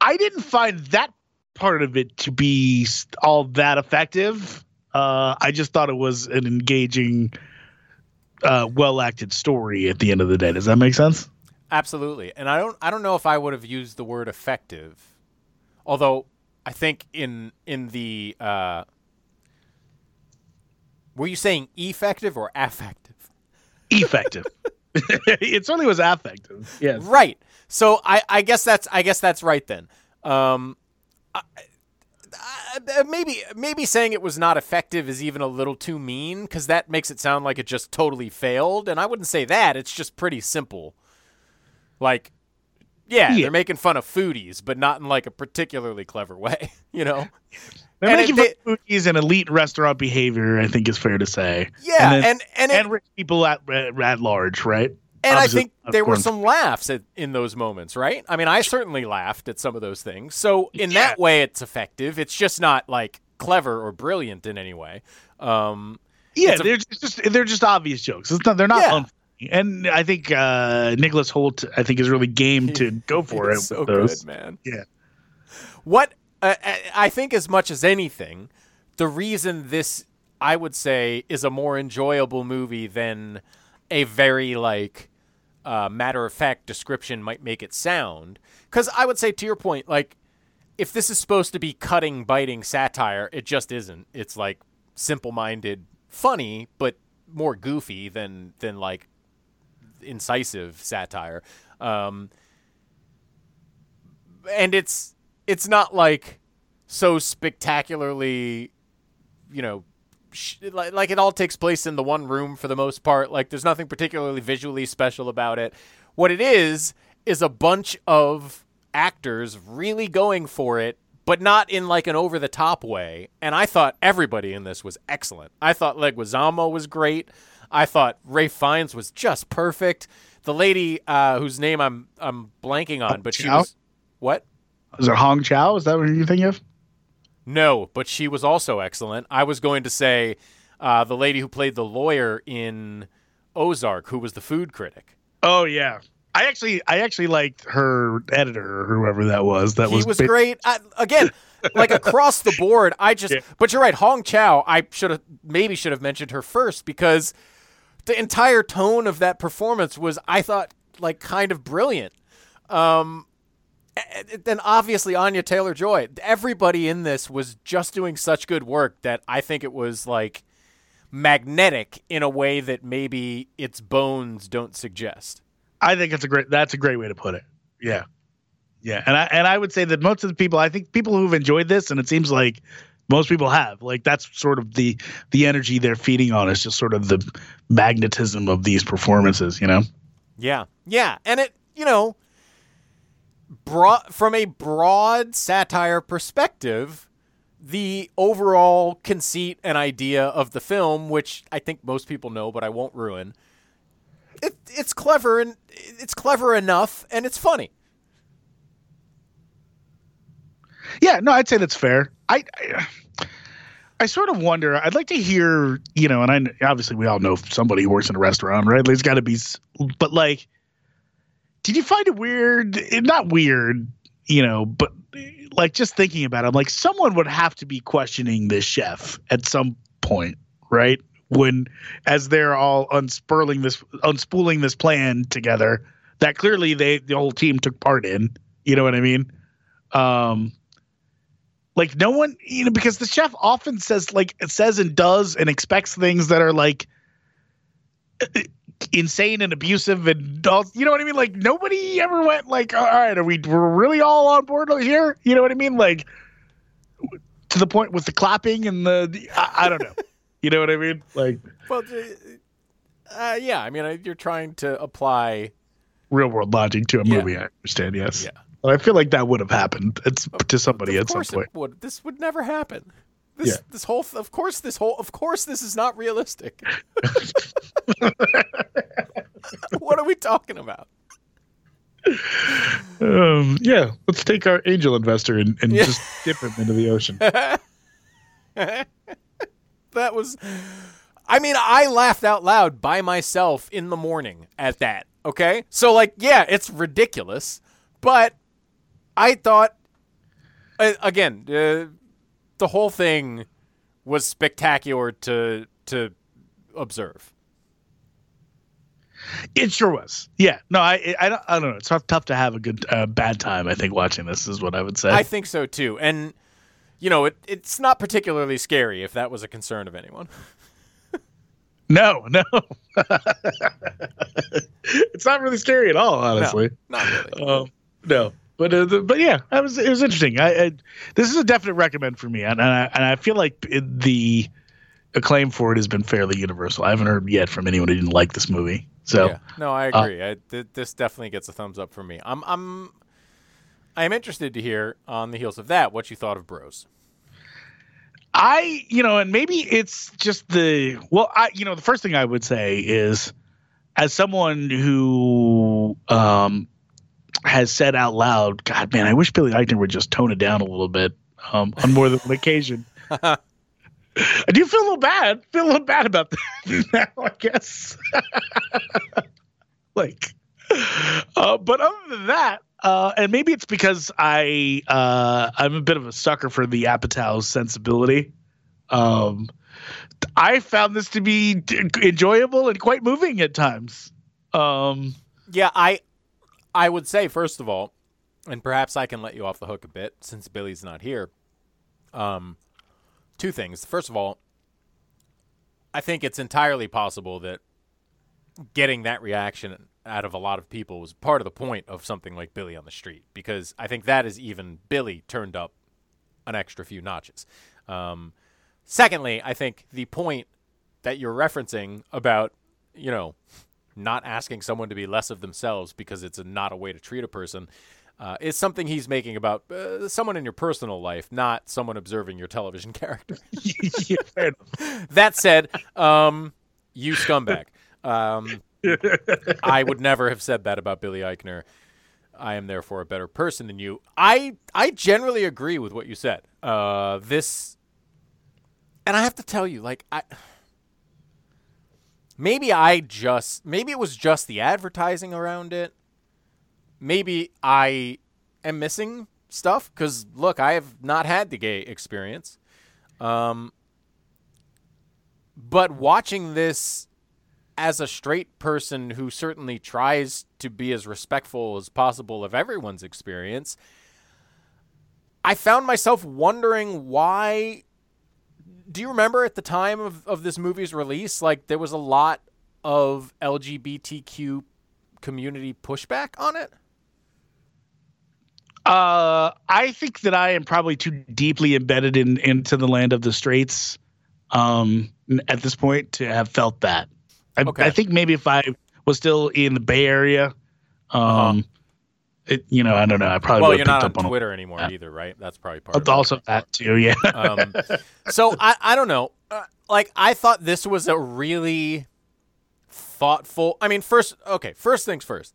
I didn't find that part of it to be all that effective. Uh, I just thought it was an engaging, uh, well acted story at the end of the day. Does that make sense? Absolutely. And I don't I don't know if I would have used the word effective. Although I think in in the uh were you saying effective or affective? Effective. it certainly was affective. Yes. Right. So I, I guess that's I guess that's right then. Um, I, I, maybe maybe saying it was not effective is even a little too mean because that makes it sound like it just totally failed, and I wouldn't say that. It's just pretty simple. Like, yeah, Yeah. they're making fun of foodies, but not in like a particularly clever way, you know. They're And making it- fun of foodies and elite restaurant behavior, I think is fair to say. Yeah, and and it, and rich people at at large, right? And I think there were some laughs at, in those moments, right? I mean, I certainly laughed at some of those things. So in Yeah. that way, it's effective. It's just not like clever or brilliant in any way. Um, Yeah, a- they're just they're just obvious jokes. It's not they're not Yeah. And I think uh Nicholas Hoult I think is really game to go for it so good, man. Yeah. What uh, I- I think, as much as anything, the reason this I would say is a more enjoyable movie than a very like uh, matter of fact description might make it sound. Because I would say, to your point, like if this is supposed to be cutting, biting satire, it just isn't. It's like simple-minded, funny, but more goofy than than like incisive satire. Um, and it's it's not like so spectacularly, you know, sh- like, like it all takes place in the one room for the most part. Like there's nothing particularly visually special about it. What it is is a bunch of actors really going for it, but not in like an over the top way. And I thought everybody in this was excellent. I thought Leguizamo was great. I thought Ralph Fiennes was just perfect. The lady uh, whose name I'm I'm blanking on, but she Chau? was what? Is it Hong Chau? Is that what you're thinking of? No, but she was also excellent. I was going to say uh, the lady who played the lawyer in Ozark, who was the food critic. Oh yeah. I actually I actually liked her editor or whoever that was. That he was was great. I, again, like across the board, I just. Yeah. But you're right, Hong Chau. I should have maybe should have mentioned her first because the entire tone of that performance was, I thought, like kind of brilliant. Um, then obviously Anya Taylor Joy. Everybody in this was just doing such good work that I think it was like magnetic in a way that maybe its bones don't suggest. I think it's a great that's a great way to put it. Yeah. Yeah. And I and I would say that most of the people I think people who've enjoyed this and it seems like most people have like that's sort of the the energy they're feeding on is just sort of the magnetism of these performances, you know. Yeah, yeah, and it you know, broad from a broad satire perspective, the overall conceit and idea of the film, which I think most people know, but I won't ruin. It, it's clever and it's clever enough, and it's funny. Yeah, no, I'd say that's fair. I, I I sort of wonder. I'd like to hear, you know, and I obviously we all know somebody who works in a restaurant, right? There's got to be, but like, did you find it weird? Not weird, you know, but like just thinking about it, I'm like, someone would have to be questioning this chef at some point, right? When as they're all unspurling this, unspooling this plan together, that clearly they the whole team took part in. You know what I mean? Um, like no one you know because the chef often says like says and does and expects things that are like insane and abusive and all, you know what I mean like nobody ever went like all right are we we're really all on board here you know what I mean like to the point with the clapping and the, the I, I don't know you know what I mean like Well, uh, yeah, I mean, I- you're trying to apply. real world logic to a Yeah. movie I understand yes Yeah. But I feel like that would have happened it's to somebody at some point it would. This would never happen. This Yeah. this whole of course this whole of course this is not realistic. what are we talking about? Um, yeah, let's take our angel investor and, and just dip him into the ocean. That was I mean, I laughed out loud by myself in the morning at that. Okay? So like, yeah, it's ridiculous, but I thought again, uh, the whole thing was spectacular to to observe. It sure was. Yeah. No, I I don't, I don't know. It's tough, tough to have a good uh, bad time. I think watching this is what I would say. I think so too. And you know, it, it's not particularly scary if that was a concern of anyone. no, no. it's not really scary at all, honestly. No, not really. Um, no, but uh, the, but yeah, that was it was interesting. I, I this is a definite recommend for me, and, and I and I feel like it, the acclaim for it has been fairly universal. I haven't heard yet from anyone who didn't like this movie. So Yeah. No, I agree. I, th- this definitely gets a thumbs up for me. I'm I'm I am interested to hear on the heels of that what you thought of Bros. I, you know, and maybe it's just the well, I, you know, the first thing I would say is, as someone who um has said out loud, God, man, I wish Billy Eichner would just tone it down a little bit um, on more than one occasion. I do feel a little bad. Feel a little bad about that now, I guess. like, uh, but other than that, uh, and maybe it's because I uh, I'm a bit of a sucker for the Apatow sensibility. Um, I found this to be d- enjoyable and quite moving at times. Um, Yeah, I I would say first of all, and perhaps I can let you off the hook a bit since Billy's not here. Um, two things. First of all, I think it's entirely possible that getting that reaction out of a lot of people was part of the point of something like Billy on the Street because I think that is even Billy turned up an extra few notches. Um, secondly, I think the point that you're referencing about, you know, not asking someone to be less of themselves because it's a, not a way to treat a person uh, is something he's making about uh, someone in your personal life, not someone observing your television character. yeah, that said, um, you scumbag. Um, I would never have said that about Billy Eichner. I am therefore a better person than you. I I generally agree with what you said. Uh, this, and I have to tell you, like I, maybe I just maybe it was just the advertising around it. Maybe I am missing stuff because look, I have not had the gay experience. Um, but watching this as a straight person who certainly tries to be as respectful as possible of everyone's experience, I found myself wondering why. Do you remember at the time of, of this movie's release, like there was a lot of LGBTQ community pushback on it? Uh, I think that I am probably too deeply embedded in into the land of the straights um, at this point to have felt that. I, Okay. I think maybe if I was still in the Bay Area, um, it, you know, I don't know. I probably Well, you're not on up on Twitter anymore Yeah. either, right? That's probably part a, of it. also that too. Yeah. Um, so I, I don't know. Uh, like I thought this was a really thoughtful. I mean, first, okay, first things first.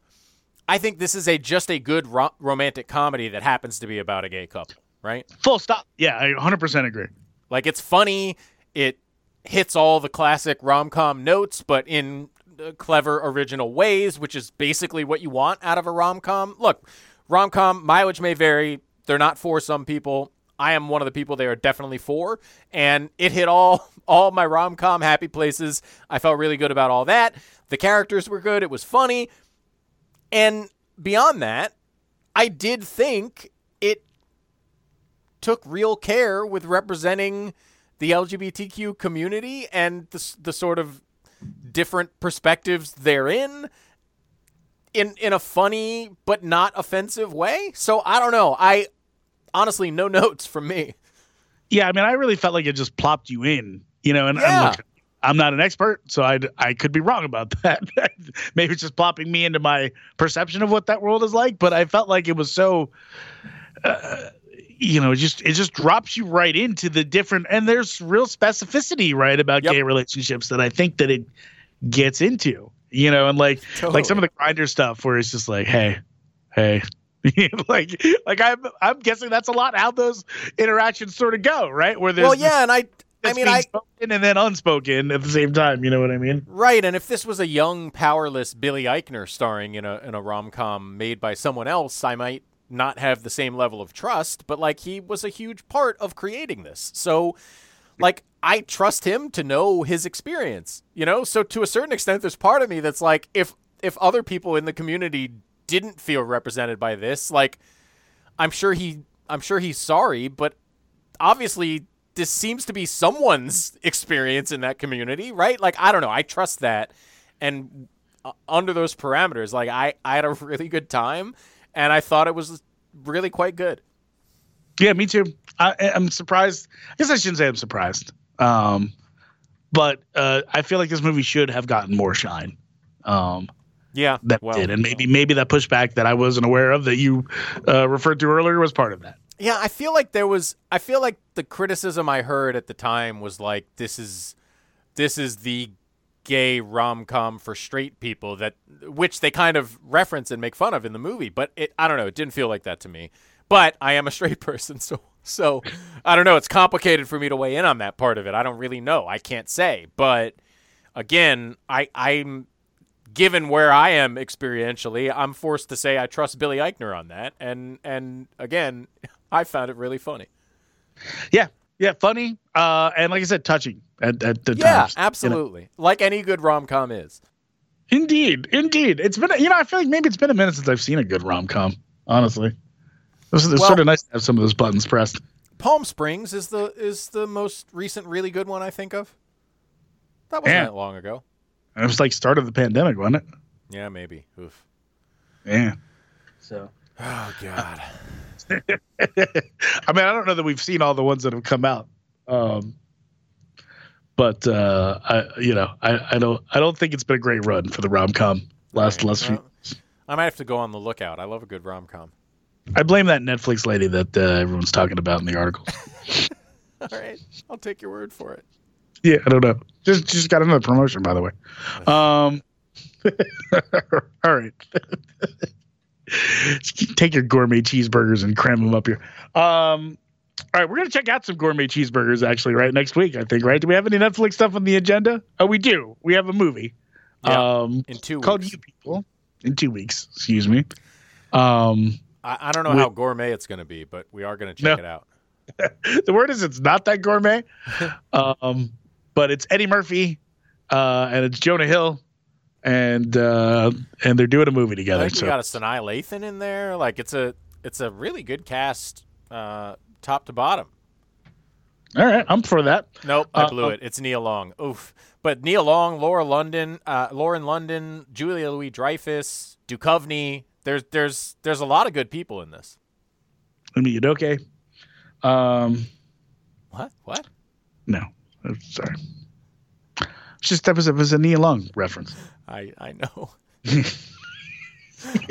I think this is a just a good ro- romantic comedy that happens to be about a gay couple, right? Full stop. Yeah, I 100% agree. Like it's funny. It hits all the classic rom com notes, but in Uh, clever, original ways, which is basically what you want out of a rom com. Look, rom com mileage may vary. They're not for some people. I am one of the people they are definitely for, and it hit all all my rom com happy places. I felt really good about all that. The characters were good. It was funny, and beyond that, I did think it took real care with representing the LGBTQ community and the, the sort of different perspectives therein in in a funny but not offensive way. So I don't know. I honestly no notes from me. Yeah, I mean, I really felt like it just plopped you in, you know, and, and Yeah. look, I'm not an expert, so I I could be wrong about that. Maybe it's just plopping me into my perception of what that world is like, but I felt like it was so, uh, you know, it just it just drops you right into the different and there's real specificity right about Yep. gay relationships that I think that it gets into. You know, and like like some of the Grindr stuff where it's just like, hey, hey. like like I'm I'm guessing that's a lot how those interactions sort of go, right? Where there's well, yeah, and I, I mean, I spoken and then unspoken at the same time. You know what I mean? right. And if this was a young, powerless Billy Eichner starring in a in a rom com made by someone else, I might not have the same level of trust. But like, he was a huge part of creating this, so like I trust him to know his experience. You know, so to a certain extent, there's part of me that's like, if if other people in the community didn't feel represented by this, like I'm sure he I'm sure he's sorry, but obviously this seems to be someone's experience in that community, right? Like I don't know, I trust that, and uh, under those parameters, like I I had a really good time, and I thought it was really quite good. Yeah, me too. I, I'm surprised. I guess I shouldn't say I'm surprised. Um, but uh, I feel like this movie should have gotten more shine. Um, Yeah, that well, did, and maybe maybe that pushback that I wasn't aware of that you uh, referred to earlier was part of that. Yeah, I feel like there was I feel like the criticism I heard at the time was like this is this is the gay rom-com for straight people that which they kind of reference and make fun of in the movie, but it I don't know, it didn't feel like that to me. But I am a straight person, so so I don't know, it's complicated for me to weigh in on that part of it. I don't really know. I can't say. But again, I I'm given where I am experientially, I'm forced to say I trust Billy Eichner on that. And and again, I found it really funny. Yeah, yeah, funny, uh, and like I said, touching at, at the Yeah, times. you know. absolutely. Like any good rom com is. Indeed, indeed. It's been you know I feel like maybe it's been a minute since I've seen a good rom com. Honestly, it's, it's Well- sort of nice to have some of those buttons pressed. Palm Springs is the is the most recent really good one I think of. That wasn't Yeah. that long ago. It was like start of the pandemic, wasn't it? Yeah, maybe. Oof. Yeah. So. Oh God. I mean, I don't know that we've seen all the ones that have come out, um, but uh, I, you know, I, I don't, I don't think it's been a great run for the rom com last Right. last few. Well, I might have to go on the lookout. I love a good rom com. I blame that Netflix lady that uh, everyone's talking about in the article. All right, I'll take your word for it. yeah, I don't know. Just just got another promotion, by the way. Um, all right. Take your gourmet cheeseburgers and cram them up here. Um, all right, we're gonna check out some gourmet cheeseburgers actually right next week. I think. Right? Do we have any Netflix stuff on the agenda? Oh, we do. We have a movie. Yeah, um, in two called weeks. You People. In two weeks. Excuse me. Um, I, I don't know We- how gourmet it's going to be, but we are going to check No. it out. the word is it's not that gourmet, um, but it's Eddie Murphy uh, and it's Jonah Hill, and uh, and they're doing a movie I together. think So got a Sanaa Lathan in there. Like it's a it's a really good cast, uh, top to bottom. all right, I'm for that. Nope, I Uh, blew it. It's Nia Long. Oof. But Nia Long, Laura London, uh, Lauren London, Julia Louis Dreyfus, Duchovny. There's there's there's a lot of good people in this. Ime Udoka. Um, What? What? no, I'm sorry. It's just that was it was a Nia Long reference. I I know.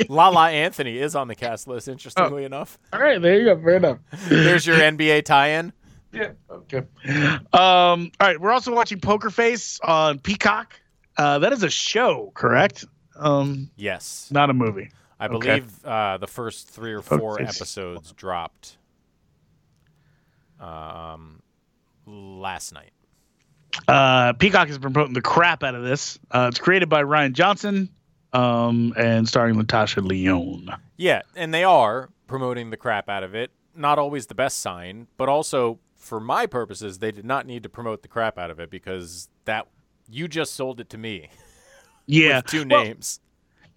Lala Anthony is on the cast list. Interestingly enough, All right, there you go. Fair enough. there's your NBA tie-in. Yeah. Okay. Um. All right. We're also watching Poker Face on Peacock. Uh, that is a show, correct? Um, Yes, not a movie. I Okay. believe uh, the first three or four Okay. episodes dropped um, last night. Uh, Peacock has been promoting the crap out of this. Uh, it's created by Rian Johnson, um, and starring Natasha Lyonne. Yeah, and they are promoting the crap out of it. Not always the best sign, but also for my purposes, they did not need to promote the crap out of it because that you just sold it to me Yeah, with two Well, names.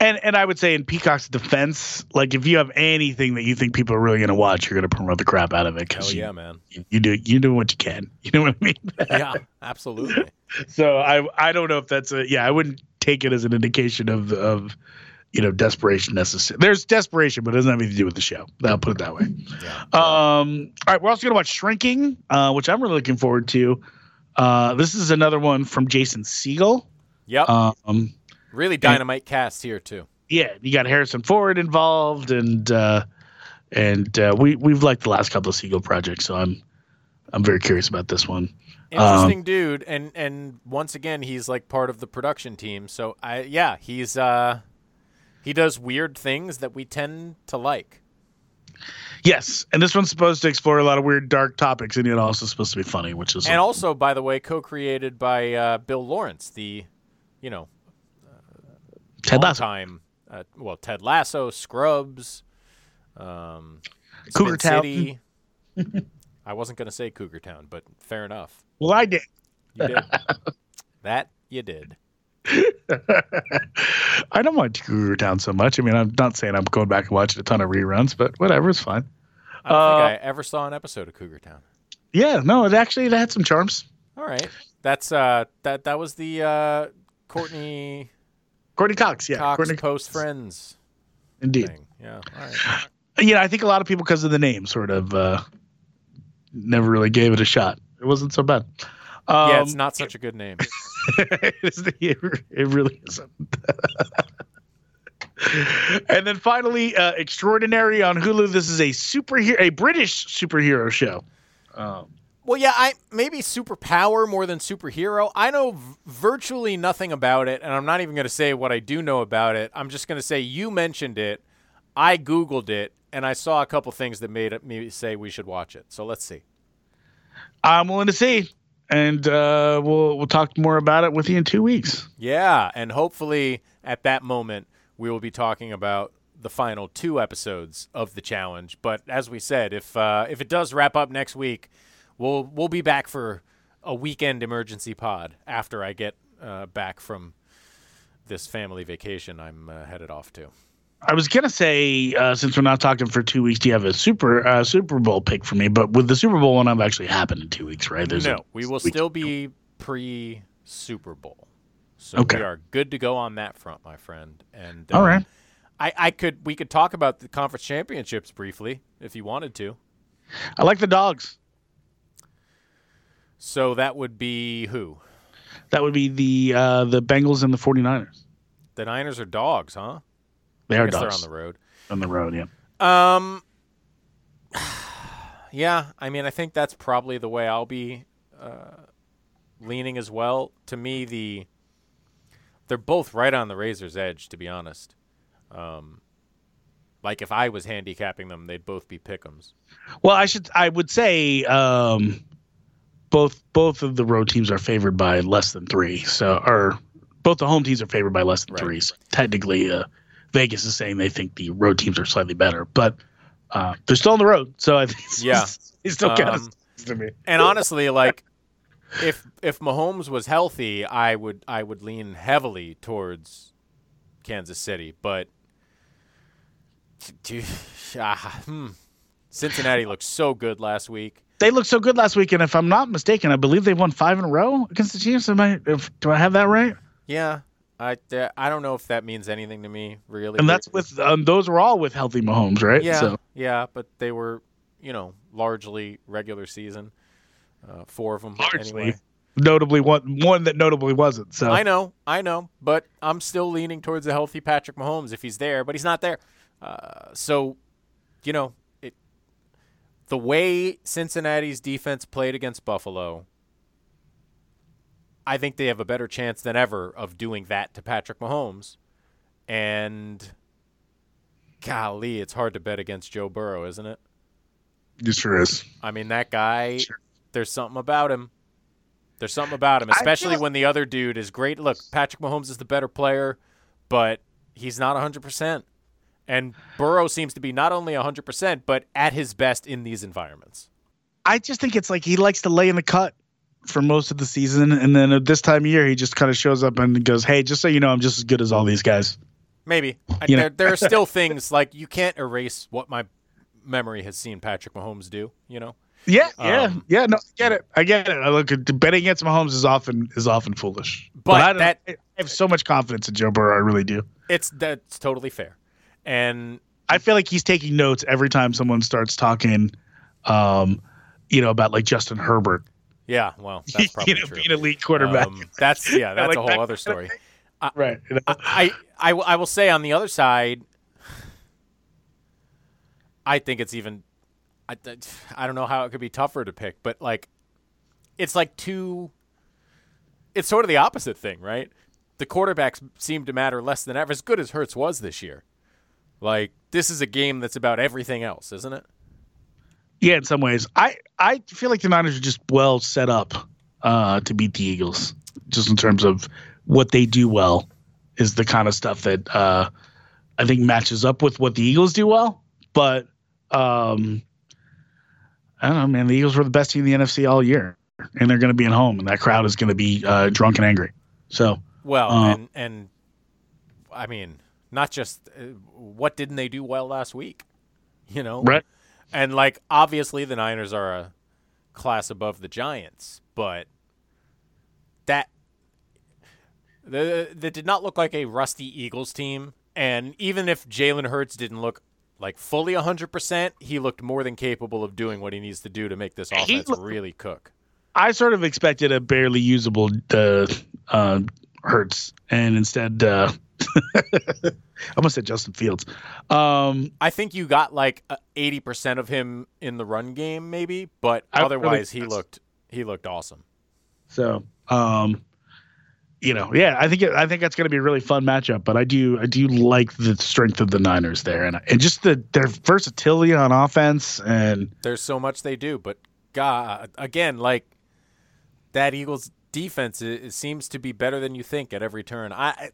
And and I would say in Peacock's defense, like if you have anything that you think people are really going to watch, you're going to promote the crap out of it Hell because yeah, man. you, you do you do what you can. You know what I mean? Yeah, absolutely. so I I don't know if that's a yeah I wouldn't take it as an indication of of you know desperation necessary. There's desperation, but it doesn't have anything to do with the show. I'll put it that way. Yeah. Um, all right, we're also going to watch Shrinking, uh, which I'm really looking forward to. Uh, this is another one from Jason Segel. Yep. Um, really dynamite cast here too. yeah, you got Harrison Ford involved, and uh, and uh, we we've liked the last couple of Segel projects, so I'm I'm very curious about this one. Interesting Um, dude, and and once again, he's like part of the production team. So I yeah, he's uh he does weird things that we tend to like. Yes, and this one's supposed to explore a lot of weird, dark topics, and yet also supposed to be funny, which is And also, by the way, co-created by uh, Bill Lawrence, the you know Ted Lasso. time uh, well Ted Lasso, Scrubs, um, Cougar Spin Town. City. I wasn't going to say Cougar Town, but fair enough. Well, I did. You did that. You did. I don't mind Cougar Town so much. I mean, I'm not saying I'm going back and watching a ton of reruns, but whatever, it's fine. I don't Uh, think I ever saw an episode of Cougar Town. Yeah, no, it actually it had some charms. All right, that's uh that that was the uh Courteney Courteney Cox, yeah, Cox Courteney post friends indeed. thing. Yeah. All right. Yeah, I think a lot of people because of the name sort of uh, never really gave it a shot. It wasn't so bad. Um, yeah, it's not such a good name. it really isn't. and then finally, uh, Extraordinary on Hulu. This is a superhero, a British superhero show. Well, yeah, I maybe superpower more than superhero. I know v- virtually nothing about it, and I'm not even going to say what I do know about it. I'm just going to say you mentioned it. I googled it, and I saw a couple things that made me say we should watch it. So let's see. I'm willing to see, and uh, we'll we'll talk more about it with you in two weeks. Yeah, and hopefully at that moment we will be talking about the final two episodes of the challenge. But as we said, if uh, if it does wrap up next week, we'll we'll be back for a weekend emergency pod after I get uh, back from this family vacation I'm uh, headed off to. I was gonna say, uh, since we're not talking for two weeks, do you have a super uh, Super Bowl pick for me? But with the Super Bowl one, I've actually happened in two weeks, right? There's no, we will still be pre Super Bowl, so Okay. we are good to go on that front, my friend. And uh, All right. I, I could we could talk about the conference championships briefly if you wanted to. I like the dogs. So that would be who? That would be the uh, the Bengals and the 49ers. The Niners are dogs, huh? They I are dogs they're on the road. on the road. Yeah. Um, yeah, I mean, I think that's probably the way I'll be uh, leaning as well. To me, the they're both right on the razor's edge, to be honest. Um, like if I was handicapping them, they'd both be pick'ems. Well, I should. I would say um, both both of the road teams are favored by less than three. So, or both the home teams are favored by less than Right. three. So technically, uh, Vegas is saying they think the road teams are slightly better, but uh, they're still on the road. So I think Yeah. it's still kind Um, of to me. And honestly, like if if Mahomes was healthy, I would I would lean heavily towards Kansas City, but dude, ah, hmm. Cincinnati looked so good last week. They looked so good last week, and if I'm not mistaken, I believe they won five in a row against the Chiefs. Am I? If, do I have that right? Yeah, I I don't know if that means anything to me really. And that's with um, those were all with healthy Mahomes, right? yeah So yeah, but they were you know largely regular season, uh, four of them largely, anyway. notably one one that notably wasn't. So I know, I know, but I'm still leaning towards a healthy Patrick Mahomes if he's there, but he's not there. Uh, so, you know, the way Cincinnati's defense played against Buffalo, I think they have a better chance than ever of doing that to Patrick Mahomes. And golly, it's hard to bet against Joe Burrow, isn't it? it sure is. I mean, that guy, Sure. there's something about him. There's something about him, especially feel- when the other dude is great. Look, Patrick Mahomes is the better player, but he's not 100%. And Burrow seems to be not only 100%, but at his best in these environments. I just think it's like he likes to lay in the cut for most of the season, and then at this time of year, he just kind of shows up and goes, "Hey, just so you know, I'm just as good as all these guys." Maybe. I- You know- there, there are still things like you can't erase what my memory has seen Patrick Mahomes do, you know? Yeah, yeah, Um, yeah. No, I get it. I get it. I look at betting against Mahomes is often is often foolish. But I, that- I have so much confidence in Joe Burrow. I really do. It's that's totally fair. And I feel like he's taking notes every time someone starts talking, um, you know, about like Justin Herbert. yeah, well, that's probably you know, true. being a lead quarterback. Um, that's yeah, that's Like a whole that other story. right. You know? I, I, will- I will say on the other side, I think it's even. I, I don't know how it could be tougher to pick, but like, it's like two. It's sort of the opposite thing, right? The quarterbacks seem to matter less than ever. As good as Hurts was this year, like this is a game that's about everything else, isn't it? Yeah, in some ways. I I feel like the Niners are just well set up uh, to beat the Eagles, just in terms of what they do well is the kind of stuff that uh, I think matches up with what the Eagles do well. But um, I don't know, man. The Eagles were the best team in the NFC all year, and they're going to be at home, and that crowd is going to be uh, drunk and angry. So, Well, Uh, and and I mean, not just uh, what didn't they do well last week, you know? right? And like obviously the Niners are a class above the Giants, but that the that did not look like a rusty Eagles team. And even if Jalen Hurts didn't look like fully 100%, he looked more than capable of doing what he needs to do to make this offense looked- really cook. I sort of expected a barely usable uh, uh, Hurts, and instead, uh, I almost said Justin Fields. Um, I think you got like uh, 80% of him in the run game maybe, but I really- otherwise he looked he looked awesome. So, um, you know, yeah, I think it, I think that's going to be a really fun matchup. But I do I do like the strength of the Niners there, and and just the their versatility on offense, and There's so much they do, but God, again, like that Eagles defense seems to be better than you think at every turn. I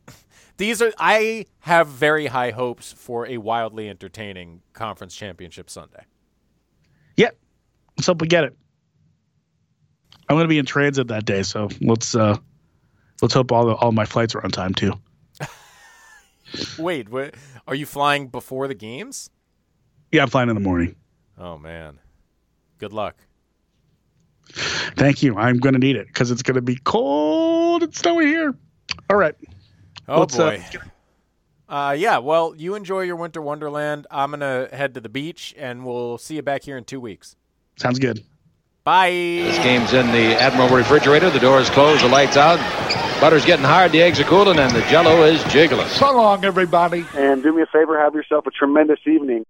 these are I have very high hopes for a wildly entertaining conference championship Sunday. yeah, let's hope we get it. I'm going to be in transit that day, so let's uh let's hope all the, all my flights are on time too. Wait, wha- are you flying before the games? Yeah, I'm flying in the morning. Oh man. Good luck. Thank you. I'm going to need it because it's going to be cold and snowy here. All right. Oh Let's, uh, boy. Uh, yeah, well, you enjoy your winter wonderland. I'm gonna head to the beach, and we'll see you back here in two weeks. Sounds good. Bye. This game's in the Admiral refrigerator. The door's closed, the lights out. Butter's getting hard, the eggs are cooling, and the jello is jiggling. So long, everybody. And do me a favor, have yourself a tremendous evening.